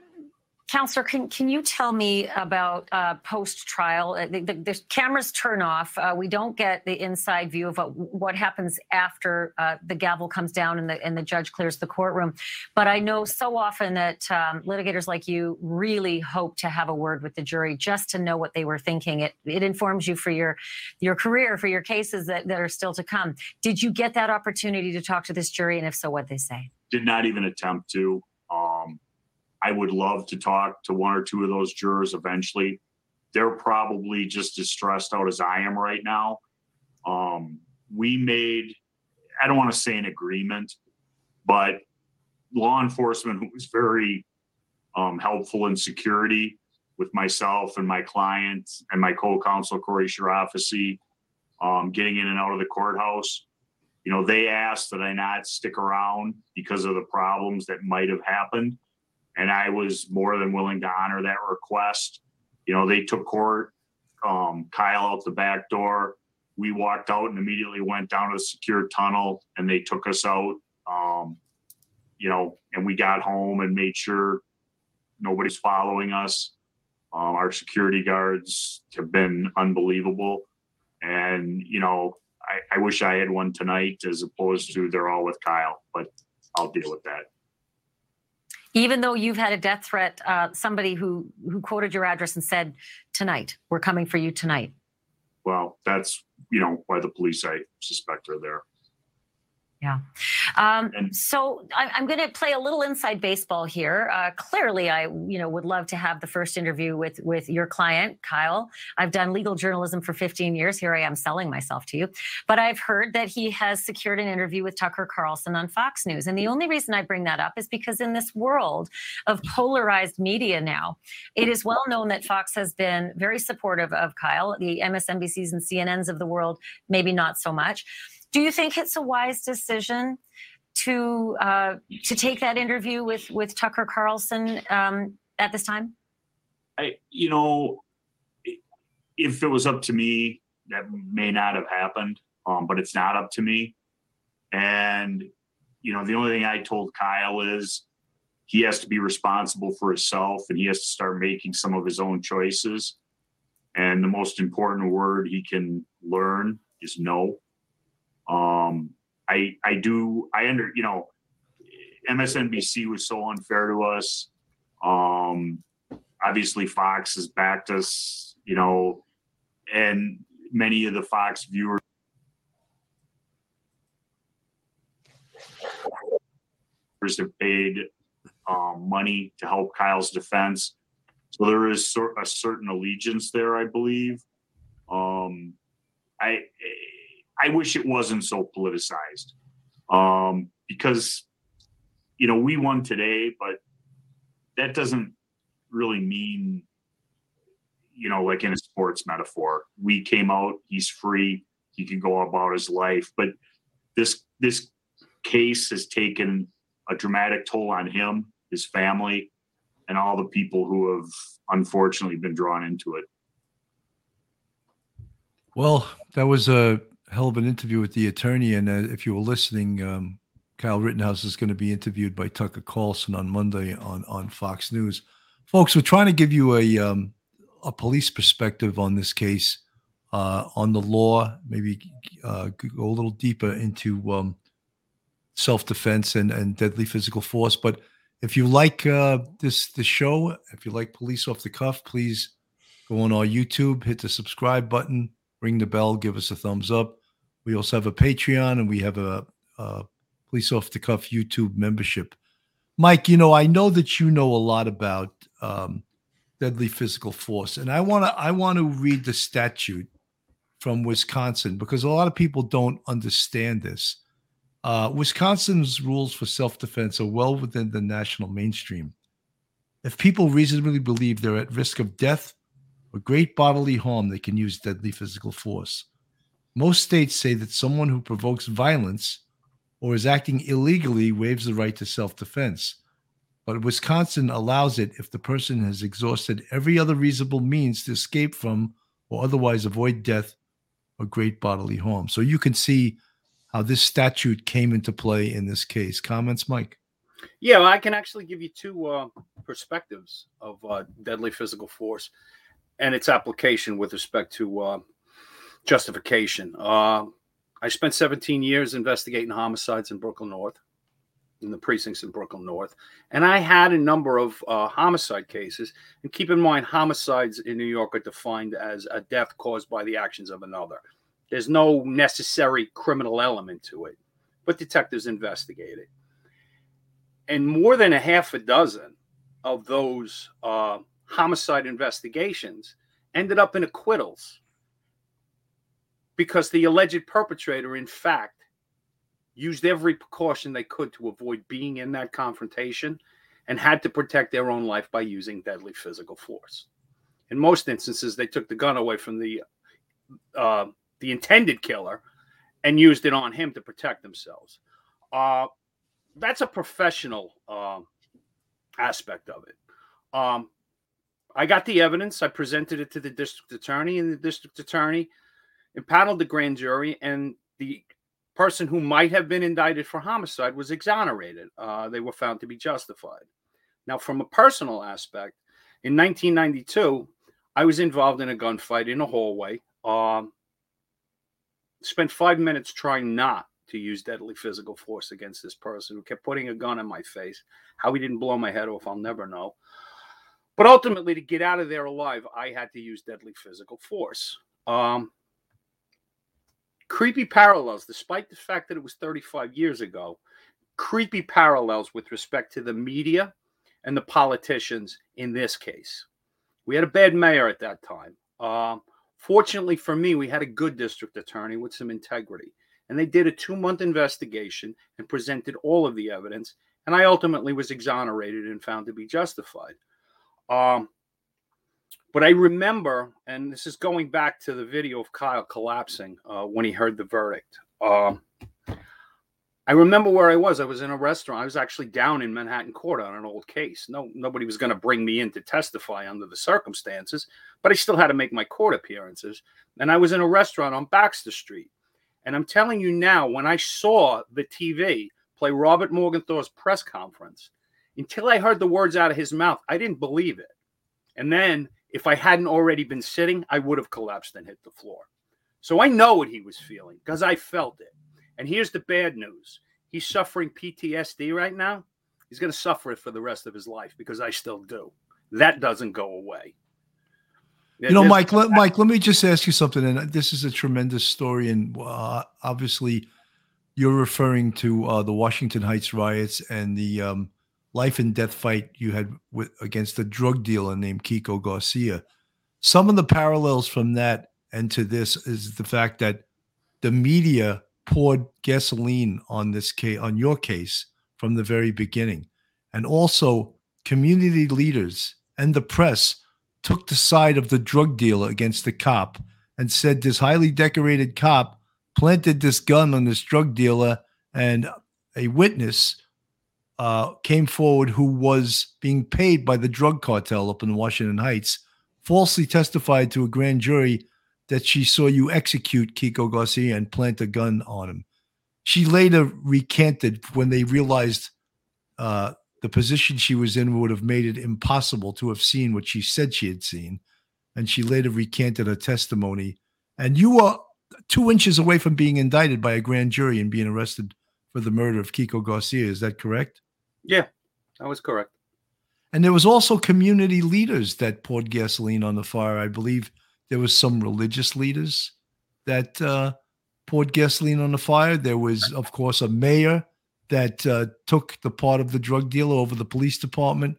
[SPEAKER 13] Counselor, can, can you tell me about uh, post trial? Uh, the, the, the, cameras turn off. Uh, we don't get the inside view of what, what happens after uh, the gavel comes down and the, and the judge clears the courtroom. But I know so often that um, litigators like you really hope to have a word with the jury just to know what they were thinking. It, it informs you for your, your career, for your cases that, that are still to come. Did you get that opportunity to talk to this jury? And if so, what they say?
[SPEAKER 12] Did not even attempt to. Um, I would love to talk to one or two of those jurors eventually. They're probably just as stressed out as I am right now. Um, we made, I don't want to say an agreement, but law enforcement was very um, helpful in security with myself and my client and my co-counsel Corey Chirafisi, um, getting in and out of the courthouse. You know, they asked that I not stick around because of the problems that might have happened and I was more than willing to honor that request. You know, they took court, um, Kyle out the back door. We walked out and immediately went down to secure tunnel, and they took us out. Um, you know, and we got home and made sure nobody's following us. Um, our security guards have been unbelievable, and you know, I, I wish I had one tonight as opposed to they're all with Kyle, but I'll deal with that
[SPEAKER 13] even though you've had a death threat, uh, somebody who who quoted your address and said, "Tonight, we're coming for you tonight."
[SPEAKER 12] Well, that's you know why the police I suspect are there.
[SPEAKER 13] Yeah. Um, so I, am going to play a little inside baseball here. Uh, clearly, I you know would love to have the first interview with with your client, Kyle. I've done legal journalism for 15 years. Here I am selling myself to you, but I've heard that he has secured an interview with Tucker Carlson on Fox News. And the only reason I bring that up is because in this world of polarized media now, it is well known that Fox has been very supportive of Kyle. The MSNBCs and CNNs of the world, maybe not so much. Do you think it's a wise decision to uh, to take that interview with with Tucker Carlson um, at this time?
[SPEAKER 12] I, you know, if it was up to me, that may not have happened. Um, but it's not up to me. And you know, the only thing I told Kyle is he has to be responsible for himself and he has to start making some of his own choices. And the most important word he can learn is no. Um, I I do I under you know MSNBC was so unfair to us. Um, obviously Fox has backed us, you know, and many of the Fox viewers have paid um, money to help Kyle's defense. So there is sort a certain allegiance there, I believe. Um, I I wish it wasn't so politicized. Um, because you know we won today, but that doesn't really mean you know like in a sports metaphor. We came out, he's free, he can go about his life, but this this case has taken a dramatic toll on him, his family, and all the people who have unfortunately been drawn into it.
[SPEAKER 2] Well, that was a hell of an interview with the attorney. And uh, if you were listening, um, Kyle Rittenhouse is going to be interviewed by Tucker Carlson on Monday on, on Fox News. Folks, we're trying to give you a, um, a police perspective on this case, uh, on the law, maybe uh, go a little deeper into um, self defense and, and deadly physical force. But if you like uh, this, this show, if you like Police Off the Cuff, please go on our YouTube, hit the subscribe button ring the bell, give us a thumbs up. We also have a Patreon and we have a, a Police Off the Cuff YouTube membership. Mike, you know, I know that you know a lot about um, deadly physical force, and I want to I want to read the statute from Wisconsin because a lot of people don't understand this. Uh, Wisconsin's rules for self defense are well within the national mainstream. If people reasonably believe they're at risk of death or great bodily harm, they can use deadly physical force. Most states say that someone who provokes violence or is acting illegally waives the right to self defense. But Wisconsin allows it if the person has exhausted every other reasonable means to escape from or otherwise avoid death or great bodily harm. So you can see how this statute came into play in this case. Comments, Mike?
[SPEAKER 4] Yeah, well, I can actually give you two uh, perspectives of uh, deadly physical force and its application with respect to uh, justification. Uh, I spent 17 years investigating homicides in Brooklyn North, in the precincts in Brooklyn North, and I had a number of uh, homicide cases. And keep in mind, homicides in New York are defined as a death caused by the actions of another. There's no necessary criminal element to it, but detectives investigate it. And more than a half a dozen of those uh, homicide investigations ended up in acquittals because the alleged perpetrator, in fact, used every precaution they could to avoid being in that confrontation and had to protect their own life by using deadly physical force. In most instances, they took the gun away from the uh, the intended killer and used it on him to protect themselves. Uh, that's a professional uh, aspect of it. Um, I got the evidence. I presented it to the district attorney, and the district attorney impaneled the grand jury, and the person who might have been indicted for homicide was exonerated. Uh, they were found to be justified. Now, from a personal aspect, in 1992, I was involved in a gunfight in a hallway. Um, spent five minutes trying not to use deadly physical force against this person who kept putting a gun in my face. How he didn't blow my head off, I'll never know. But ultimately, to get out of there alive, I had to use deadly physical force. Um, creepy parallels, despite the fact that it was 35 years ago, creepy parallels with respect to the media and the politicians in this case. We had a bad mayor at that time. Um, fortunately for me, we had a good district attorney with some integrity. And they did a two month investigation and presented all of the evidence. And I ultimately was exonerated and found to be justified. Um, but I remember, and this is going back to the video of Kyle collapsing uh, when he heard the verdict. Um, I remember where I was. I was in a restaurant. I was actually down in Manhattan Court on an old case. No, nobody was going to bring me in to testify under the circumstances, but I still had to make my court appearances. And I was in a restaurant on Baxter Street. And I'm telling you now, when I saw the TV play Robert Morgenthau's press conference, until I heard the words out of his mouth, I didn't believe it. And then if I hadn't already been sitting, I would have collapsed and hit the floor. So I know what he was feeling because I felt it. And here's the bad news he's suffering PTSD right now. He's going to suffer it for the rest of his life because I still do. That doesn't go away.
[SPEAKER 2] You know, Mike. Let, Mike, let me just ask you something. And this is a tremendous story, and uh, obviously, you're referring to uh, the Washington Heights riots and the um, life and death fight you had with against a drug dealer named Kiko Garcia. Some of the parallels from that and to this is the fact that the media poured gasoline on this case, on your case, from the very beginning, and also community leaders and the press took the side of the drug dealer against the cop and said this highly decorated cop planted this gun on this drug dealer and a witness uh, came forward who was being paid by the drug cartel up in Washington Heights, falsely testified to a grand jury that she saw you execute Kiko Garcia and plant a gun on him. She later recanted when they realized uh, the position she was in would have made it impossible to have seen what she said she had seen. And she later recanted her testimony. And you were two inches away from being indicted by a grand jury and being arrested for the murder of Kiko Garcia. Is that correct?
[SPEAKER 4] Yeah, that was correct.
[SPEAKER 2] And there was also community leaders that poured gasoline on the fire. I believe there was some religious leaders that uh, poured gasoline on the fire. There was, of course, a mayor that uh, took the part of the drug dealer over the police department.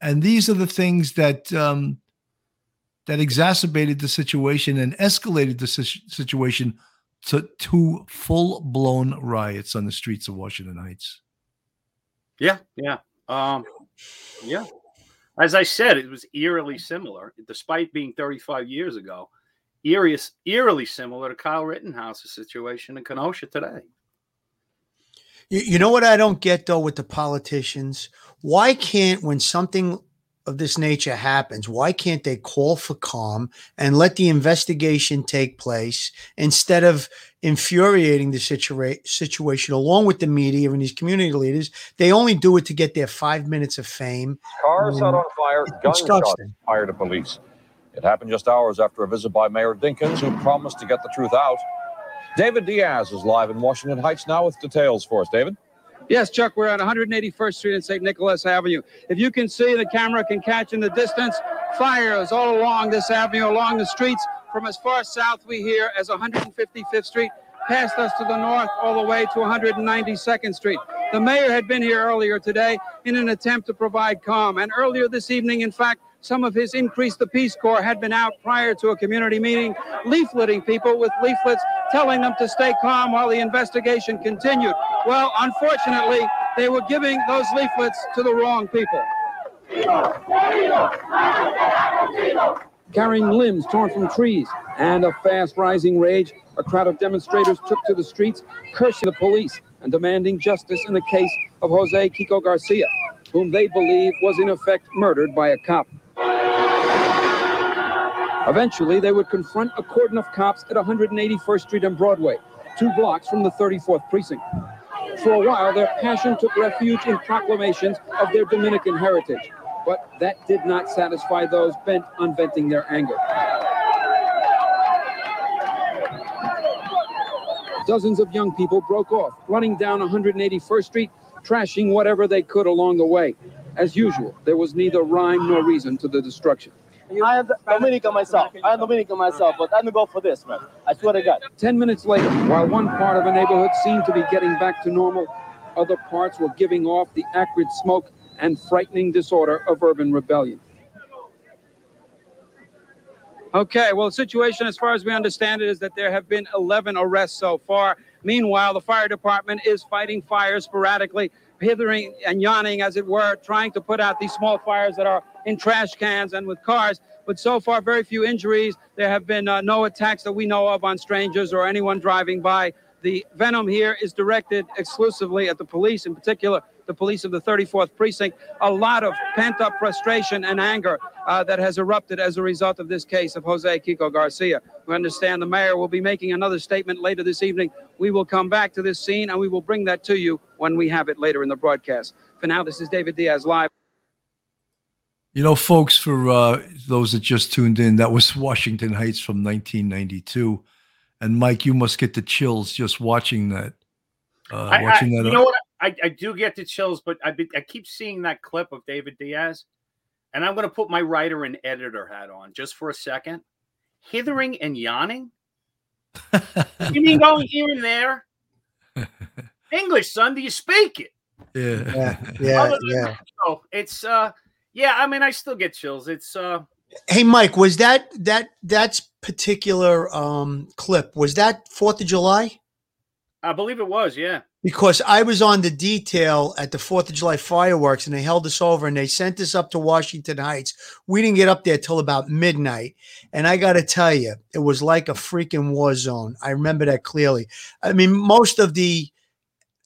[SPEAKER 2] And these are the things that um, that exacerbated the situation and escalated the si- situation to, to full blown riots on the streets of Washington Heights.
[SPEAKER 4] Yeah, yeah, um, yeah. As I said, it was eerily similar, despite being 35 years ago. Eerie, eerily similar to Kyle Rittenhouse's situation in Kenosha today.
[SPEAKER 3] You, you know what I don't get though with the politicians? Why can't when something of this nature happens, why can't they call for calm and let the investigation take place instead of infuriating the situa- situation along with the media and these community leaders? They only do it to get their five minutes of fame.
[SPEAKER 14] Cars set on fire, gunshots fired at police. It happened just hours after a visit by Mayor Dinkins, who promised to get the truth out. David Diaz is live in Washington Heights now with details for us. David?
[SPEAKER 15] Yes, Chuck, we're on 181st Street and St. Nicholas Avenue. If you can see, the camera can catch in the distance fires all along this avenue, along the streets from as far south we hear as 155th Street, past us to the north, all the way to 192nd Street. The mayor had been here earlier today in an attempt to provide calm. And earlier this evening, in fact, some of his Increase the Peace Corps had been out prior to a community meeting, leafleting people with leaflets telling them to stay calm while the investigation continued. Well, unfortunately, they were giving those leaflets to the wrong people. Carrying limbs torn from trees and a fast rising rage, a crowd of demonstrators took to the streets, cursing the police and demanding justice in the case of Jose Kiko Garcia, whom they believe was in effect murdered by a cop. Eventually, they would confront a cordon of cops at 181st Street and Broadway, two blocks from the 34th precinct. For a while, their passion took refuge in proclamations of their Dominican heritage, but that did not satisfy those bent on venting their anger. Dozens of young people broke off, running down 181st Street, trashing whatever they could along the way. As usual, there was neither rhyme nor reason to the destruction.
[SPEAKER 8] I am Dominican myself. I am Dominican myself, but I'm gonna go for this, man. I swear to God.
[SPEAKER 15] Ten minutes later, while one part of a neighborhood seemed to be getting back to normal, other parts were giving off the acrid smoke and frightening disorder of urban rebellion. Okay, well, the situation, as far as we understand it, is that there have been 11 arrests so far. Meanwhile, the fire department is fighting fires sporadically, hithering and yawning, as it were, trying to put out these small fires that are in trash cans and with cars. But so far, very few injuries. There have been uh, no attacks that we know of on strangers or anyone driving by. The venom here is directed exclusively at the police, in particular, the police of the 34th precinct. A lot of pent up frustration and anger uh, that has erupted as a result of this case of Jose Kiko Garcia. We understand the mayor will be making another statement later this evening. We will come back to this scene and we will bring that to you when we have it later in the broadcast. For now, this is David Diaz live.
[SPEAKER 2] You know, folks, for uh, those that just tuned in, that was Washington Heights from 1992. And Mike, you must get the chills just watching that. Uh,
[SPEAKER 4] I, I,
[SPEAKER 2] watching that.
[SPEAKER 4] you know what? I, I do get the chills, but I, be, I keep seeing that clip of David Diaz, and I'm going to put my writer and editor hat on just for a second. Hithering and yawning? you mean going here and there? English, son, do you speak it?
[SPEAKER 2] Yeah.
[SPEAKER 3] Yeah, yeah,
[SPEAKER 4] Other
[SPEAKER 3] yeah.
[SPEAKER 4] that, So it's uh yeah, I mean I still get chills. It's uh
[SPEAKER 3] Hey, Mike, was that that that's particular um, clip? Was that Fourth of July?
[SPEAKER 4] I believe it was, yeah.
[SPEAKER 3] Because I was on the detail at the Fourth of July fireworks, and they held us over, and they sent us up to Washington Heights. We didn't get up there till about midnight, and I got to tell you, it was like a freaking war zone. I remember that clearly. I mean, most of the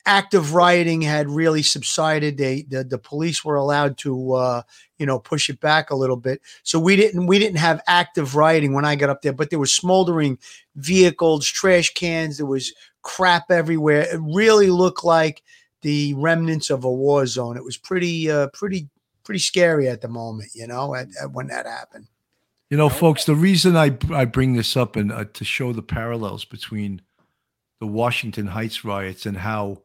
[SPEAKER 3] active rioting had really subsided. They the, the police were allowed to uh, you know push it back a little bit. So we didn't we didn't have active rioting when I got up there, but there was smoldering vehicles, trash cans. There was crap everywhere. It really looked like the remnants of a war zone. It was pretty uh, pretty pretty scary at the moment. You know, at, at when that happened.
[SPEAKER 2] You know, folks, the reason I I bring this up and uh, to show the parallels between the Washington Heights riots and how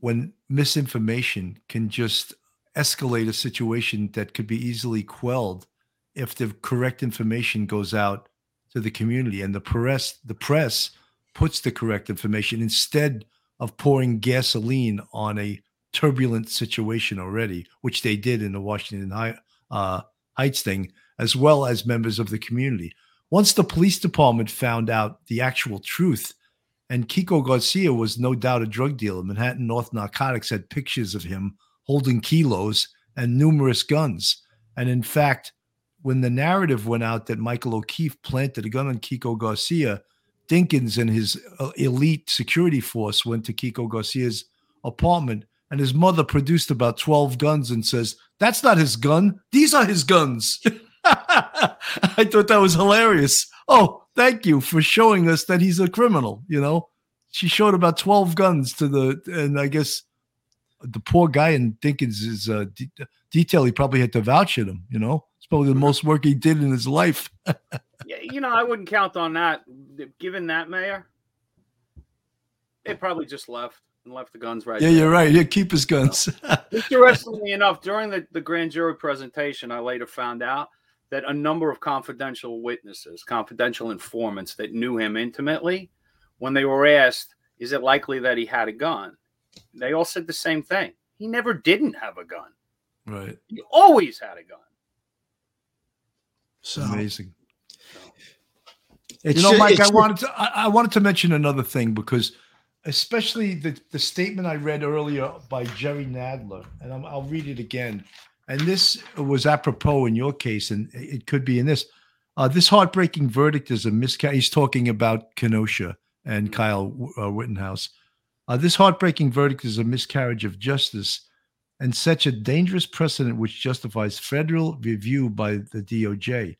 [SPEAKER 2] when misinformation can just escalate a situation that could be easily quelled if the correct information goes out to the community and the press the press puts the correct information instead of pouring gasoline on a turbulent situation already which they did in the Washington uh, Heights thing as well as members of the community. Once the police department found out the actual truth and Kiko Garcia was no doubt a drug dealer. Manhattan North Narcotics had pictures of him holding kilos and numerous guns. And in fact, when the narrative went out that Michael O'Keefe planted a gun on Kiko Garcia, Dinkins and his uh, elite security force went to Kiko Garcia's apartment, and his mother produced about 12 guns and says, That's not his gun. These are his guns. I thought that was hilarious. Oh, thank you for showing us that he's a criminal. You know, she showed about 12 guns to the, and I guess the poor guy in Dinkins' uh, de- detail, he probably had to vouch at him. You know, it's probably the most work he did in his life.
[SPEAKER 4] yeah, you know, I wouldn't count on that. Given that mayor, they probably just left and left the guns right.
[SPEAKER 2] Yeah,
[SPEAKER 4] there.
[SPEAKER 2] you're right. Yeah, keep his guns.
[SPEAKER 4] Interestingly enough, during the, the grand jury presentation, I later found out that a number of confidential witnesses, confidential informants that knew him intimately, when they were asked, is it likely that he had a gun? They all said the same thing. He never didn't have a gun.
[SPEAKER 2] Right.
[SPEAKER 4] He always had a gun.
[SPEAKER 3] So
[SPEAKER 2] amazing.
[SPEAKER 3] It's
[SPEAKER 2] you know, Mike,
[SPEAKER 3] it's
[SPEAKER 2] I wanted to I, I wanted to mention another thing because especially the, the statement I read earlier by Jerry Nadler, and I'm, I'll read it again. And this was apropos in your case, and it could be in this. Uh, this heartbreaking verdict is a miscarriage. He's talking about Kenosha and Kyle uh, Wittenhouse. Uh, this heartbreaking verdict is a miscarriage of justice and such a dangerous precedent which justifies federal review by the DOJ.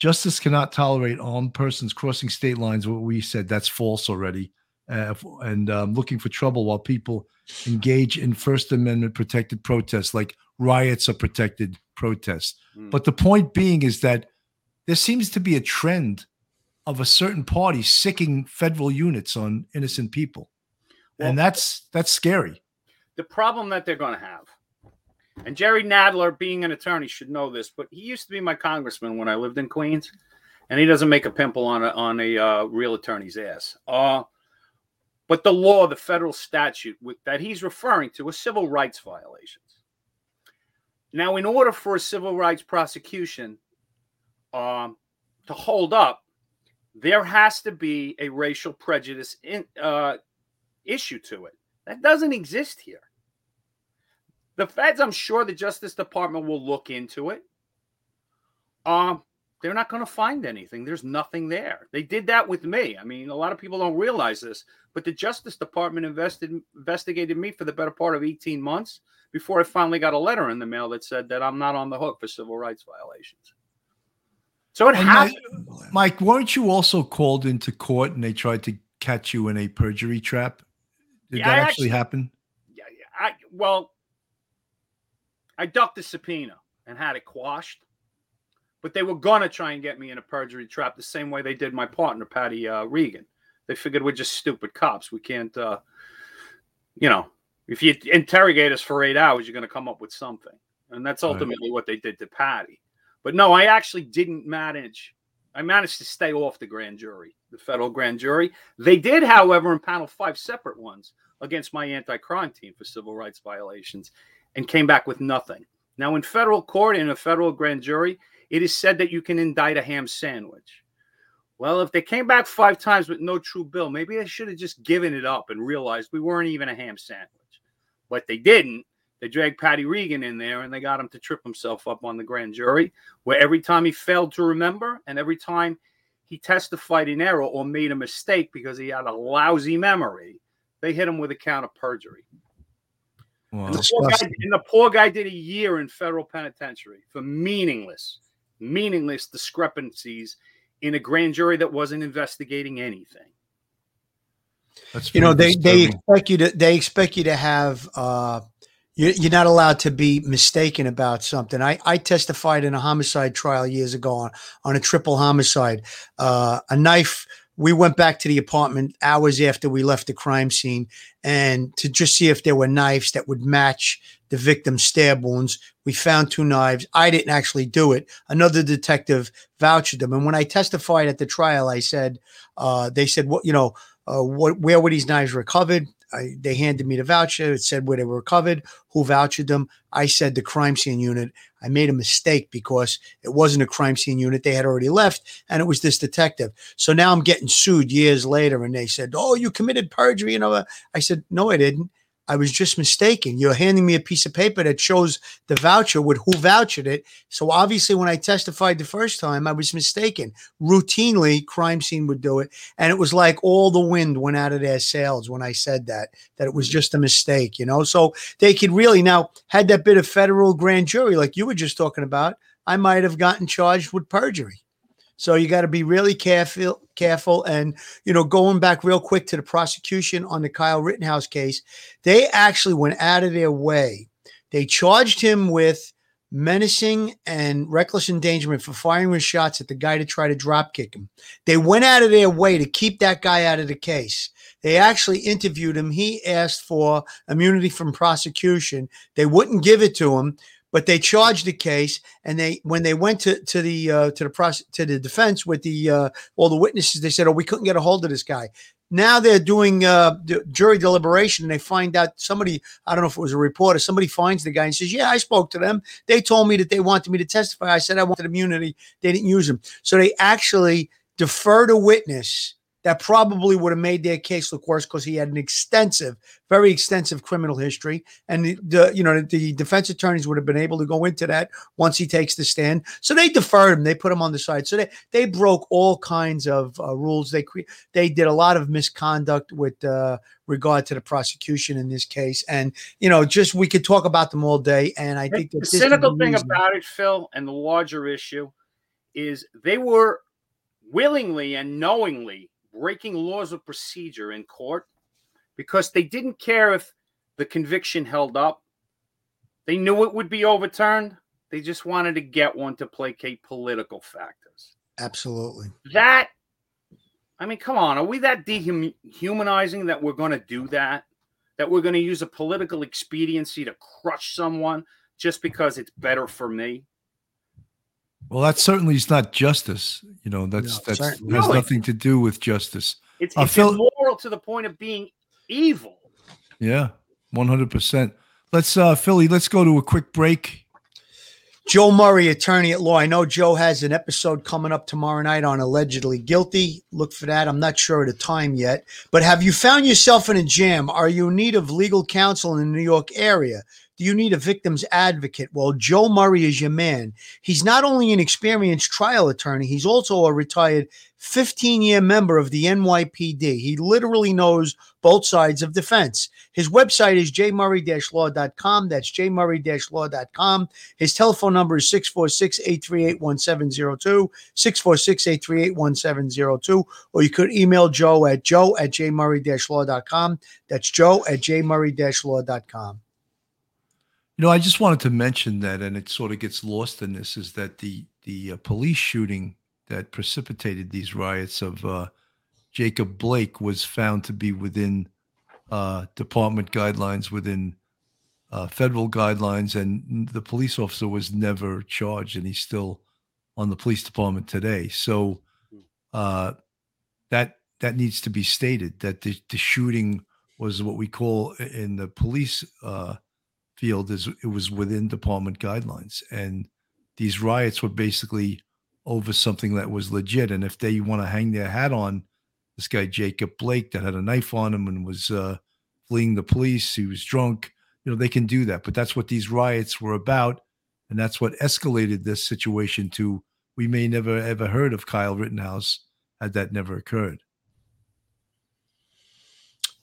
[SPEAKER 2] Justice cannot tolerate armed persons crossing state lines. What we said that's false already, uh, and um, looking for trouble while people engage in First Amendment protected protests, like riots are protected protests. But the point being is that there seems to be a trend of a certain party sicking federal units on innocent people, and that's that's scary.
[SPEAKER 4] the problem that they're going to have. And Jerry Nadler, being an attorney, should know this, but he used to be my congressman when I lived in Queens, and he doesn't make a pimple on a on a uh, real attorney's ass. Uh, but the law, the federal statute that he's referring to, are civil rights violations. Now, in order for a civil rights prosecution um, to hold up, there has to be a racial prejudice in, uh, issue to it. That doesn't exist here. The feds, I'm sure the Justice Department will look into it. Um, they're not going to find anything. There's nothing there. They did that with me. I mean, a lot of people don't realize this, but the Justice Department invested investigated me for the better part of 18 months before I finally got a letter in the mail that said that I'm not on the hook for civil rights violations. So it
[SPEAKER 2] And
[SPEAKER 4] happened.
[SPEAKER 2] Mike, Mike, weren't you also called into court and they tried to catch you in a perjury trap? Did
[SPEAKER 4] Yeah,
[SPEAKER 2] that actually
[SPEAKER 4] actually-
[SPEAKER 2] happen?
[SPEAKER 4] Yeah, I well, I ducked the subpoena and had it quashed, but they were gonna try and get me in a perjury trap the same way they did my partner Patty uh, Regan. They figured we're just stupid cops. We can't, uh, you know, if you interrogate us for eight hours, you're gonna come up with something, and that's
[SPEAKER 2] Right.
[SPEAKER 4] ultimately what they did to Patty. But no, I actually didn't manage. I managed to stay off the grand jury, the federal grand jury. They did, however, impanel five separate ones against my anti-crime team for civil rights violations and came back with nothing. Now, in federal court, in a federal grand jury, it is said that you can indict a ham sandwich. Well, if they came back five times with no true bill, maybe they should have just given it up and realized we weren't even a ham sandwich. But they didn't. They dragged Patty Regan in there and they got him to trip himself up on the grand jury, where every time he failed to remember and every time he testified in error or made a mistake because he had a lousy memory, they hit him with a count of perjury.
[SPEAKER 2] Wow.
[SPEAKER 4] And the, poor guy, and the poor guy did a year in federal penitentiary for meaningless, meaningless discrepancies in a grand jury that wasn't investigating anything.
[SPEAKER 2] That's
[SPEAKER 3] you know they
[SPEAKER 2] pretty
[SPEAKER 3] they expect you to they expect you to have uh you, you're not allowed to be mistaken about something i i testified in a homicide trial years ago on, on a triple homicide uh a knife we went back to the apartment hours after we left the crime scene and to just see if there were knives that would match the victim's stab wounds we found two knives. I didn't actually do it. Another detective vouched them. And when i testified at the trial i said uh they said what you know uh, what where were these knives recovered? I, they handed me the voucher. It said where they were covered, who vouched them. I said the crime scene unit. I made a mistake because it wasn't a crime scene unit. They had already left, and it was this detective. So now I'm getting sued years later, and they said, "Oh, you committed perjury." You know, I said, "No, I didn't. I was just mistaken. You're handing me a piece of paper that shows the voucher with who vouched it. So obviously, when I testified the first time, I was mistaken. Routinely, crime scene would do it, and it was like all the wind went out of their sails when I said that that it was just a mistake. You know, so they could really now had that bit of federal grand jury like you were just talking about. I might have gotten charged with perjury. So you got to be really careful, careful, and you know, going back real quick to the prosecution on the Kyle Rittenhouse case, they actually went out of their way. They charged him with menacing and reckless endangerment for firing his shots at the guy to try to drop kick him. They went out of their way to keep that guy out of the case. They actually interviewed him. He asked for immunity from prosecution. They wouldn't give it to him but they charged the case and they when they went to to the uh, to the process to the defense with the uh, all the witnesses they said oh we couldn't get a hold of this guy. Now they're doing uh, the jury deliberation and they find out somebody i don't know if it was a reporter somebody finds the guy and says yeah i spoke to them. They told me that they wanted me to testify. I said i wanted immunity. They didn't use him. So they actually deferred a witness that probably would have made their case look worse because he had an extensive, very extensive criminal history, and the, the you know the defense attorneys would have been able to go into that once he takes the stand. So they deferred him. They put him on the side. So they they broke all kinds of uh, rules. They cre- they did a lot of misconduct with uh, regard to the prosecution in this case, and you know just we could talk about them all day. And I think
[SPEAKER 4] the cynical thing about it, Phil, and the larger issue is they were willingly and knowingly breaking laws of procedure in court because they didn't care if the conviction held up. They knew it would be overturned. They just wanted to get one to placate political factors.
[SPEAKER 3] absolutely.
[SPEAKER 4] That, I mean, come on, are we that dehumanizing that we're going to do that? That we're going to use a political expediency to crush someone just because it's better for me?
[SPEAKER 2] Well, that certainly is not justice. You know, that's
[SPEAKER 4] No,
[SPEAKER 2] that's
[SPEAKER 4] certainly
[SPEAKER 2] has
[SPEAKER 4] not.
[SPEAKER 2] nothing to do with justice.
[SPEAKER 4] It's,
[SPEAKER 2] Uh,
[SPEAKER 4] it's
[SPEAKER 2] Phil-
[SPEAKER 4] immoral to the point of being evil.
[SPEAKER 2] Yeah, one hundred percent. Let's uh Philly, let's go to a quick break.
[SPEAKER 3] Joe Murray, attorney at law. I know Joe has an episode coming up tomorrow night on allegedly guilty. Look for that. I'm not sure of the time yet. But have you found yourself in a jam? Are you in need of legal counsel in the New York area? Do you need a victim's advocate? Well, Joe Murray is your man. He's not only an experienced trial attorney, he's also a retired 15 year member of the NYPD. He literally knows both sides of defense. His website is jmurray law.com. That's jmurray law.com. His telephone number is 646 838 1702, 646 838 1702. Or you could email Joe at joe at jmurray law.com. That's joe at jmurray law.com.
[SPEAKER 2] You know, I just wanted to mention that, and it sort of gets lost in this, is that the the uh, police shooting that precipitated these riots of uh, Jacob Blake was found to be within uh, department guidelines, within uh, federal guidelines, and the police officer was never charged, and he's still on the police department today. So uh, that that needs to be stated that the, the shooting was what we call in the police uh, field is it was within department guidelines and these riots were basically over something that was legit. And if they want to hang their hat on this guy Jacob Blake that had a knife on him and was uh, fleeing the police, he was drunk. You know, they can do that. But that's what these riots were about, and that's what escalated this situation to. We may never ever heard of Kyle Rittenhouse had that never occurred.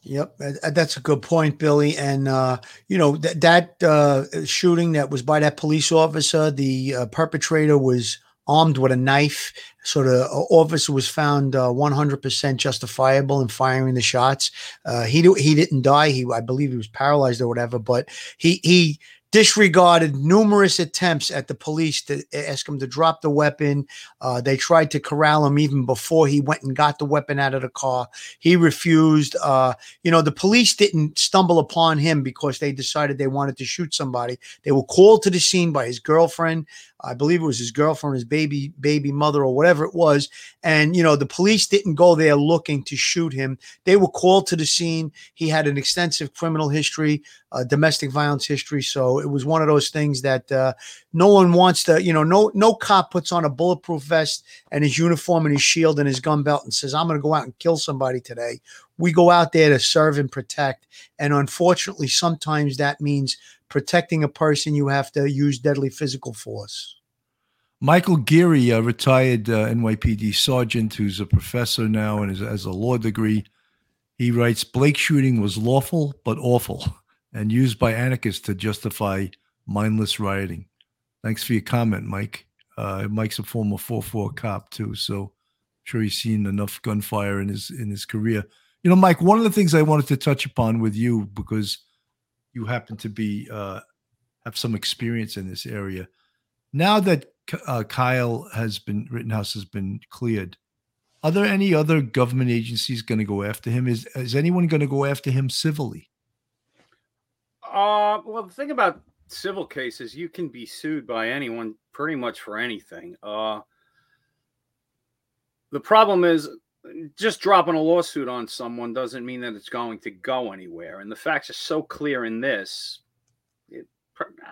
[SPEAKER 3] Yep, that's a good point, Billy. And uh, you know that that uh, shooting that was by that police officer, the uh, perpetrator was armed with a knife. So the uh, officer was found uh, 100% justifiable in firing the shots. Uh, he he didn't die. He I believe he was paralyzed or whatever, but he he disregarded numerous attempts at the police to ask him to drop the weapon. Uh, they tried to corral him even before he went and got the weapon out of the car. He refused. Uh, you know, the police didn't stumble upon him because they decided they wanted to shoot somebody. They were called to the scene by his girlfriend. I believe it was his girlfriend, his baby baby mother, or whatever it was. And you know, the police didn't go there looking to shoot him. They were called to the scene. He had an extensive criminal history, uh, domestic violence history. So it was one of those things that uh, no one wants to. You know, no no cop puts on a bulletproof vest and his uniform and his shield and his gun belt and says, "I'm going to go out and kill somebody today." We go out there to serve and protect. And unfortunately, sometimes that means protecting a person, you have to use deadly physical force.
[SPEAKER 2] Michael Geary, a retired uh, NYPD sergeant who's a professor now and is, has a law degree, he writes Blake shooting was lawful but awful and used by anarchists to justify mindless rioting. Thanks for your comment, Mike. Uh, Mike's a former 4-4 cop too, so I'm sure he's seen enough gunfire in his in his career. You know, Mike, one of the things I wanted to touch upon with you because you happen to be uh, have some experience in this area. Now that uh, Kyle has been Rittenhouse has been cleared, are there any other government agencies going to go after him? Is is anyone going to go after him civilly?
[SPEAKER 4] Uh, well, the thing about civil cases, you can be sued by anyone pretty much for anything. Uh, the problem is just dropping a lawsuit on someone doesn't mean that it's going to go anywhere. And the facts are so clear in this. It,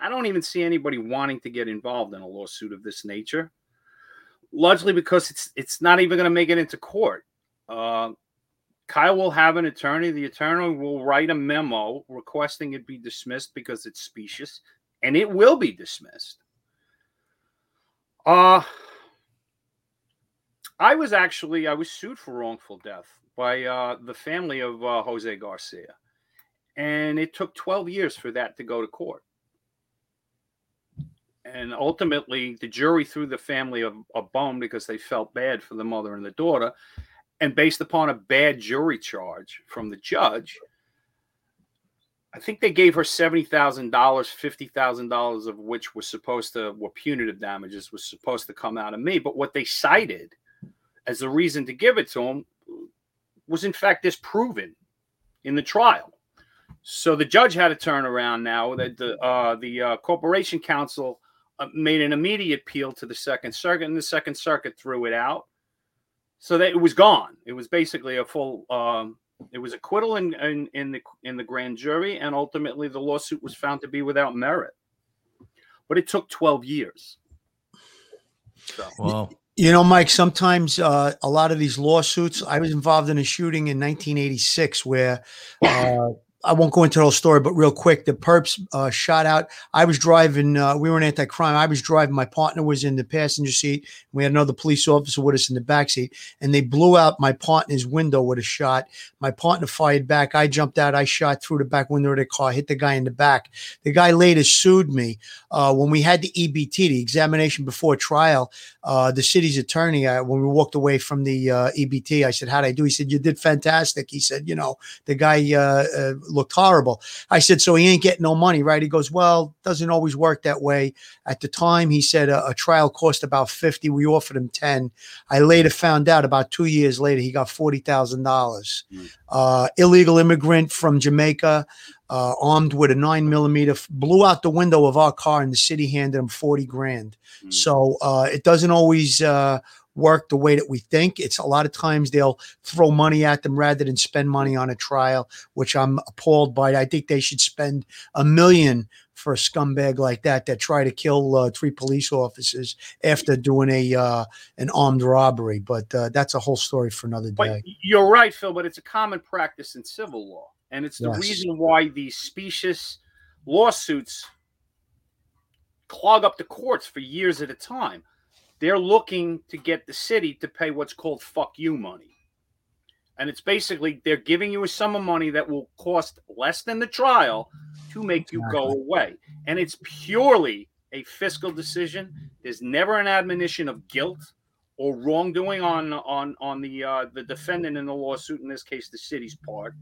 [SPEAKER 4] I don't even see anybody wanting to get involved in a lawsuit of this nature, largely because it's it's not even going to make it into court. Uh, Kyle will have an attorney. The attorney will write a memo requesting it be dismissed because it's specious, and it will be dismissed. Uh I was actually I was sued for wrongful death by uh, the family of uh, Jose Garcia, and it took 12 years for that to go to court. And ultimately, the jury threw the family a, a bone because they felt bad for the mother and the daughter, and based upon a bad jury charge from the judge, I think they gave her seventy thousand dollars, fifty thousand dollars of which was supposed to were punitive damages was supposed to come out of me. But what they cited as the reason to give it to him was in fact disproven in the trial. So the judge had to turn around now that the uh, the uh, corporation counsel uh, made an immediate appeal to the Second Circuit, and the Second Circuit threw it out. So that it was gone. It was basically a full. Um, it was acquittal in, in in the in the grand jury, and ultimately the lawsuit was found to be without merit. But it took twelve years. So.
[SPEAKER 2] Wow.
[SPEAKER 3] You know, Mike, sometimes uh, a lot of these lawsuits, I was involved in a shooting in 1986 where uh, I won't go into the whole story, but real quick, the perps uh, shot out. I was driving, uh, we were in anti crime. I was driving, my partner was in the passenger seat. We had another police officer with us in the back seat, and they blew out my partner's window with a shot. My partner fired back. I jumped out. I shot through the back window of the car, hit the guy in the back. The guy later sued me. Uh, when we had the EBT, the examination before trial, uh, the city's attorney, uh, when we walked away from the uh, EBT, I said, How'd I do? He said, You did fantastic. He said, You know, the guy looked horrible. I said, So he ain't getting no money, right? He goes, Well, doesn't always work that way. At the time, he said a, a trial cost about 50. We offered him 10. I later found out about two years later, he got $40,000. Uh, illegal immigrant from Jamaica. Uh, armed with a nine millimeter, blew out the window of our car, and the city handed him forty grand. So uh, it doesn't always uh, work the way that we think. It's a lot of times they'll throw money at them rather than spend money on a trial, which I'm appalled by. I think they should spend a million for a scumbag like that that tried to kill uh, three police officers after doing a uh, an armed robbery. But uh, that's a whole story for another
[SPEAKER 4] But
[SPEAKER 3] day.
[SPEAKER 4] you're right, Phil. But it's a common practice in civil law, and it's the
[SPEAKER 3] Yes.
[SPEAKER 4] reason why these specious lawsuits clog up the courts for years at a time. They're looking to get the city to pay what's called "fuck you" money, and it's basically they're giving you a sum of money that will cost less than the trial to make you go away, and it's purely a fiscal decision. There's never an admonition of guilt or wrongdoing on on on the uh, the defendant in the lawsuit. In this case, the city's part,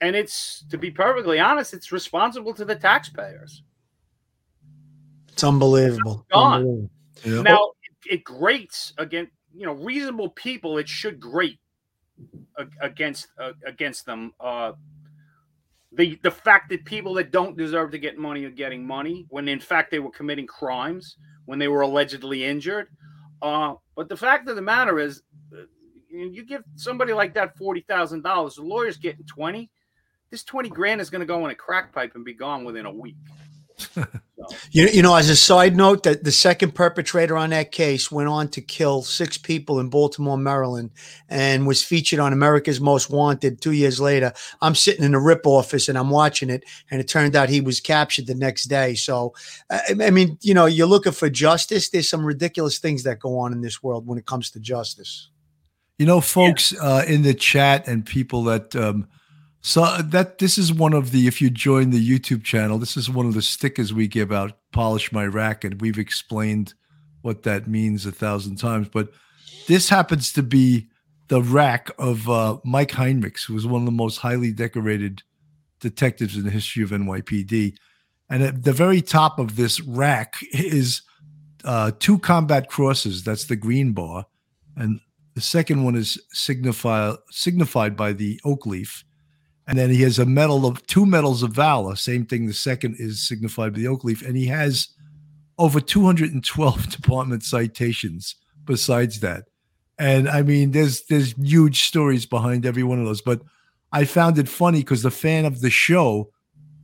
[SPEAKER 4] and it's to be perfectly honest, it's responsible to the taxpayers.
[SPEAKER 3] It's unbelievable.
[SPEAKER 4] Gone.
[SPEAKER 3] Unbelievable.
[SPEAKER 4] Now it, grates against you know reasonable people. It should grate against uh, against them. Uh, the the fact that people that don't deserve to get money are getting money when in fact they were committing crimes when they were allegedly injured. Uh, but the fact of the matter is, uh, you you give somebody like that forty thousand dollars, the lawyer's getting twenty. This twenty grand is going to go in a crack pipe and be gone within a week.
[SPEAKER 3] You, you know, as a side note, that the second perpetrator on that case went on to kill six people in Baltimore, Maryland, and was featured on America's Most Wanted two years later. I'm sitting in the RIP office and I'm watching it, and it turned out he was captured the next day. So, I, I mean, you know, you're looking for justice. There's some ridiculous things that go on in this world when it comes to justice.
[SPEAKER 2] You know, folks uh, in the chat and people that um, so that this is one of the if you join the YouTube channel, this is one of the stickers we give out. Polish my rack, and we've explained what that means a thousand times. But this happens to be the rack of uh, Mike Heinrichs, who was one of the most highly decorated detectives in the history of NYPD. And at the very top of this rack is uh, two combat crosses. That's the green bar, and the second one is signify, signified by the oak leaf. And then he has a medal of two medals of valor. Same thing. The second is signified by the oak leaf, and he has over 212 department citations besides that. And I mean, there's there's huge stories behind every one of those. But I found it funny because the fan of the show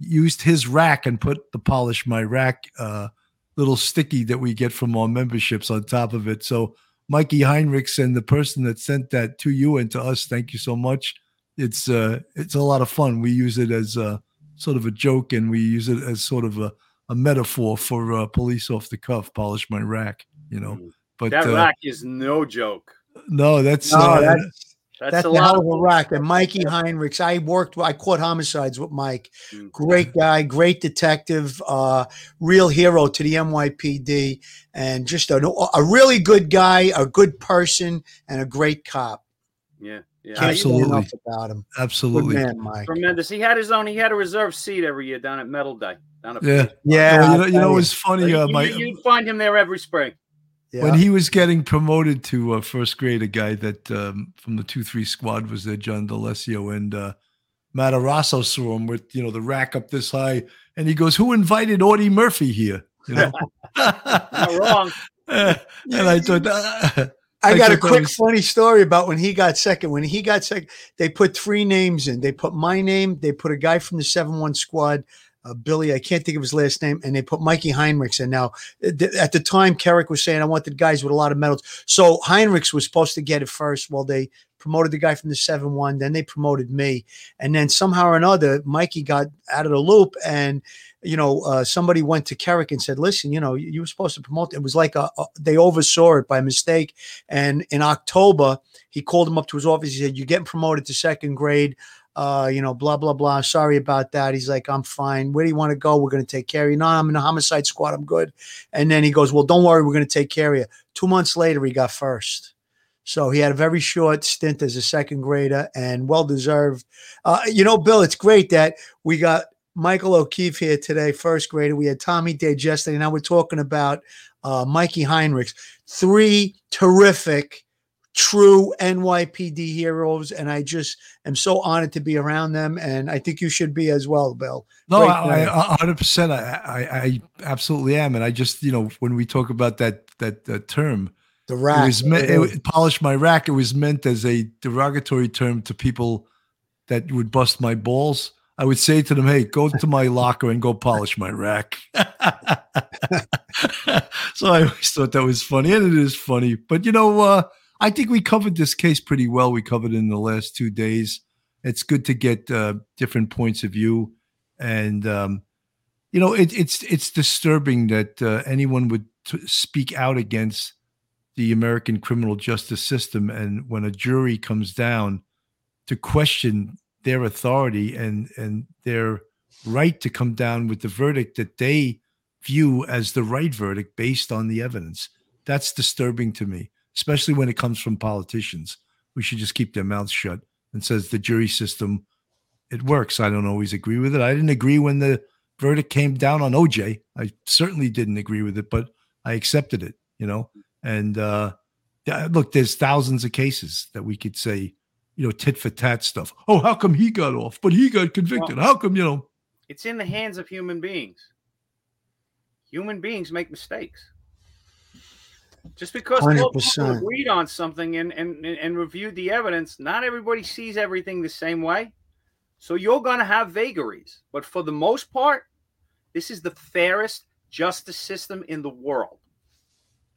[SPEAKER 2] used his rack and put the polish my rack uh, little sticky that we get from our memberships on top of it. So Mikey Heinrichs and the person that sent that to you and to us, thank you so much. It's uh it's a lot of fun. We use it as a sort of a joke and we use it as sort of a, a metaphor for uh, police off the cuff, polish my rack, you know. But
[SPEAKER 4] that
[SPEAKER 2] uh,
[SPEAKER 4] rack is no joke.
[SPEAKER 2] no, that's
[SPEAKER 3] No,
[SPEAKER 2] uh,
[SPEAKER 3] that's-
[SPEAKER 4] That's,
[SPEAKER 3] That's,
[SPEAKER 4] a
[SPEAKER 3] the
[SPEAKER 4] lot
[SPEAKER 3] hell
[SPEAKER 4] of
[SPEAKER 3] of a rack. And Mikey Heinrichs, I worked, I caught homicides with Mike. Great guy, great detective, uh, real hero to the NYPD, and just a, a really good guy, a good person, and a great cop.
[SPEAKER 4] Yeah, yeah.
[SPEAKER 2] Absolutely.
[SPEAKER 3] enough about him.
[SPEAKER 2] Absolutely.
[SPEAKER 3] Good man, Mike.
[SPEAKER 4] Tremendous. He had his own. He had a reserved seat every year down at Medal Day. Down at
[SPEAKER 2] Yeah.
[SPEAKER 3] Yeah,
[SPEAKER 2] Well, you know,
[SPEAKER 3] I'll
[SPEAKER 2] you know,
[SPEAKER 3] tell
[SPEAKER 2] it
[SPEAKER 3] you.
[SPEAKER 2] was funny. Uh,
[SPEAKER 4] you,
[SPEAKER 2] my,
[SPEAKER 4] you'd find him there every spring.
[SPEAKER 2] when he was getting promoted to uh, first grade, a guy that um, from the two three squad was there, John D'Alessio, and uh, Matarazzo saw him with you know the rack up this high, and he goes, "Who invited Audie Murphy here?" You know,
[SPEAKER 4] Not wrong.
[SPEAKER 2] and I thought.
[SPEAKER 3] I got a quick
[SPEAKER 2] was-
[SPEAKER 3] funny story about when he got second. When he got second, they put three names in. They put my name, they put a guy from the 7 1 squad, uh, Billy, I can't think of his last name, and they put Mikey Heinrichs in. Now, th- at the time, Kerik was saying, I wanted guys with a lot of medals. So Heinrichs was supposed to get it first. Well, they promoted the guy from the 7 1, then they promoted me. And then somehow or another, Mikey got out of the loop and you know, uh, somebody went to Kerik and said, "Listen, you know, you, you were supposed to promote." It was like a, a- they oversaw it by mistake. And in October, he called him up to his office. He said, "You're getting promoted to second grade." Uh, you know, blah blah blah. Sorry about that. He's like, I'm fine. Where do you want to go? We're going to take care of you. No, I'm in the homicide squad. I'm good. And then he goes, Well, don't worry. We're going to take care of you. Two months later, he got first. So he had a very short stint as a second grader and well deserved. Uh, you know, Bill, it's great that we got Michael O'Keefe here today, first grader. We had Tommy Dades yesterday. Now we're talking about uh, Mikey Heinrichs. Three terrific, true NYPD heroes. And I just am so honored to be around them. And I think you should be as well, Bill.
[SPEAKER 2] No,
[SPEAKER 3] Great
[SPEAKER 2] I, hundred percent. I, I, I absolutely am, and I just, you know, when we talk about that that, that term,
[SPEAKER 3] the
[SPEAKER 2] it
[SPEAKER 3] rack.
[SPEAKER 2] was meant.
[SPEAKER 3] it
[SPEAKER 2] It, polish my rack. It was meant as a derogatory term to people that would bust my balls. I would say to them, "Hey, go to my locker and go polish my rack." so I always thought that was funny, and it is funny. But you know, uh, I think we covered this case pretty well. We covered it in the last two days. It's good to get uh, different points of view, and um, you know, it, it's it's disturbing that uh, anyone would t- speak out against the American criminal justice system, and when a jury comes down to question their authority and and their right to come down with the verdict that they view as the right verdict based on the evidence. That's disturbing to me, especially when it comes from politicians. We should just keep their mouths shut and says the jury system it works. I don't always agree with it. I didn't agree when the verdict came down on OJ. I certainly didn't agree with it, but I accepted it, you know. And uh look, there's thousands of cases that we could say, you know, tit for tat stuff. Oh, how come he got off, but he got convicted? How come, you know?
[SPEAKER 4] It's in the hands of human beings. Human beings make mistakes. Just because twelve people
[SPEAKER 3] 100%.
[SPEAKER 4] agreed on something and, and and reviewed the evidence, not everybody sees everything the same way. So you're going to have vagaries, but for the most part, this is the fairest justice system in the world.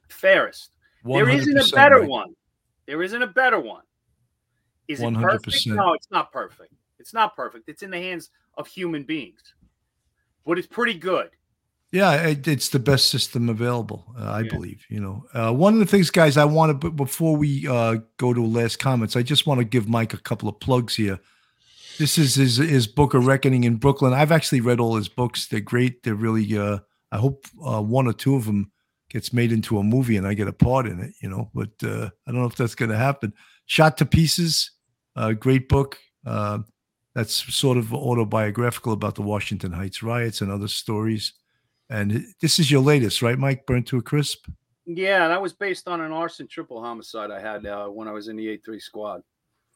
[SPEAKER 4] Fairest. There isn't a better
[SPEAKER 2] right.
[SPEAKER 4] one. There isn't a better one. Is it perfect? No, it's not perfect. It's not perfect. It's in the hands of human beings, but it's pretty good.
[SPEAKER 2] Yeah, it, it's the best system available, uh, I believe. You know, uh, one of the things, guys, I want to but before we uh, go to last comments, I just want to give Mike a couple of plugs here. This is his his book, A Reckoning in Brooklyn. I've actually read all his books. They're great. They're really. Uh, I hope uh, one or two of them gets made into a movie and I get a part in it. You know, but uh, I don't know if that's going to happen. Shot to Pieces, uh, great book. Uh, that's sort of autobiographical about the Washington Heights riots and other stories. And this is your latest, right, Mike? Burnt to a crisp.
[SPEAKER 4] Yeah, that was based on an arson triple homicide I had uh, when I was in the 8 3 squad.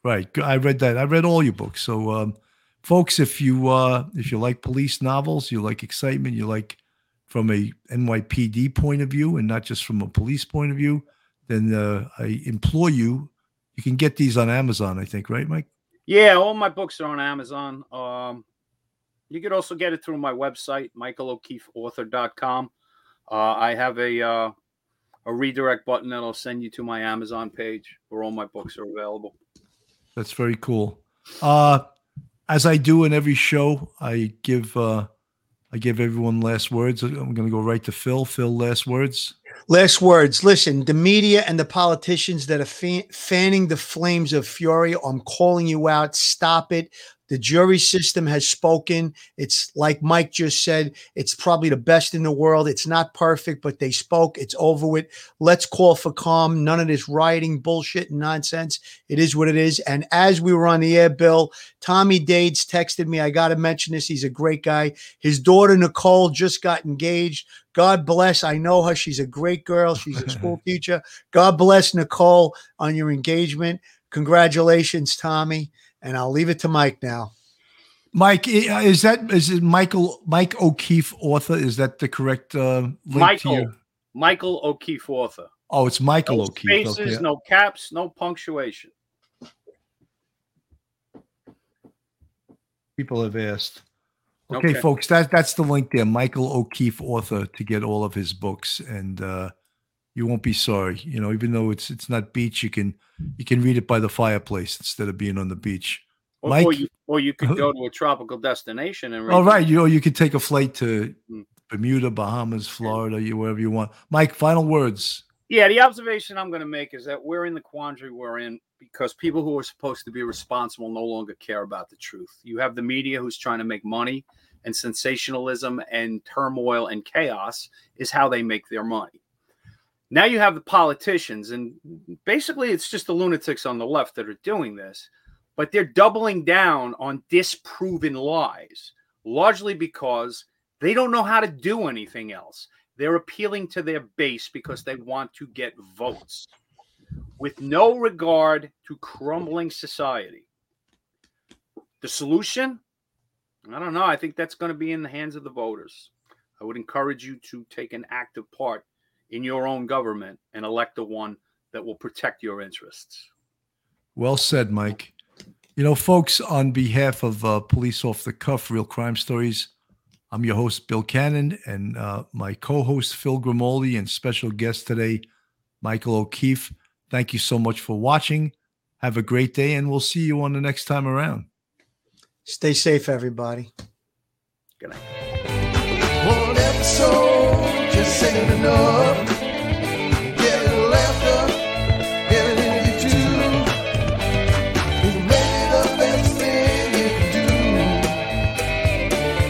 [SPEAKER 2] Right. I read that. I read all your books. So, um, folks, if you uh, if you like police novels, you like excitement, you like from a NYPD point of view and not just from a police point of view, then uh, I implore you. You can get these on Amazon, I think, right, Mike?
[SPEAKER 4] Yeah, all my books are on Amazon. Um, you could also get it through my website, michaelo'keefeauthor.com. Uh, I have a uh, a redirect button that'll send you to my Amazon page where all my books are available.
[SPEAKER 2] That's very cool. Uh, as I do in every show, I give uh, I give everyone last words. I'm going to go right to Phil. Phil, last words.
[SPEAKER 3] Last words. Listen, the media and the politicians that are fan- fanning the flames of fury, I'm calling you out. Stop it. The jury system has spoken. It's like Mike just said, it's probably the best in the world. It's not perfect, but they spoke. It's over with. Let's call for calm. None of this rioting bullshit and nonsense. It is what it is. And as we were on the air, Bill, Tommy Dades texted me. I got to mention this. He's a great guy. His daughter, Nicole, just got engaged. God bless. I know her. She's a great girl. She's a school teacher. God bless Nicole on your engagement. Congratulations, Tommy. And I'll leave it to Mike now.
[SPEAKER 2] Mike, is that is it Michael Mike O'Keefe author? Is that the correct uh, link to
[SPEAKER 4] Michael, Michael O'Keefe author.
[SPEAKER 2] Oh, it's Michael
[SPEAKER 4] No
[SPEAKER 2] O'Keefe.
[SPEAKER 4] spaces,
[SPEAKER 2] okay.
[SPEAKER 4] no caps, no punctuation.
[SPEAKER 2] People have asked. Okay,
[SPEAKER 4] Okay.
[SPEAKER 2] folks, that that's the link there. Michael O'Keefe author to get all of his books, and uh, you won't be sorry. You know, even though it's it's not beach, you can you can read it by the fireplace instead of being on the beach.
[SPEAKER 4] Or,
[SPEAKER 2] Mike,
[SPEAKER 4] or you, or you could go to a tropical destination and read
[SPEAKER 2] all right, you know you could take a flight to
[SPEAKER 4] Mm.
[SPEAKER 2] Bermuda, Bahamas, Florida, you wherever you want. Mike, final words.
[SPEAKER 4] Yeah, the observation I'm going to make is that we're in the quandary we're in because people who are supposed to be responsible no longer care about the truth. You have the media who's trying to make money, and sensationalism and turmoil and chaos is how they make their money. Now you have the politicians, and basically it's just the lunatics on the left that are doing this, but they're doubling down on disproven lies, largely because they don't know how to do anything else. They're appealing to their base because they want to get votes with no regard to crumbling society. The solution? I don't know. I think that's going to be in the hands of the voters. I would encourage you to take an active part in your own government and elect the one that will protect your interests.
[SPEAKER 2] Well said, Mike. You know, folks, on behalf of uh, Police Off the Cuff, Real Crime Stories, I'm your host, Bill Cannon, and uh, my co host, Phil Grimaldi, and special guest today, Michael O'Keefe. Thank you so much for watching. Have a great day, and we'll see you on the next time around.
[SPEAKER 3] Stay safe, everybody.
[SPEAKER 4] Good night.
[SPEAKER 1] Ain't enough.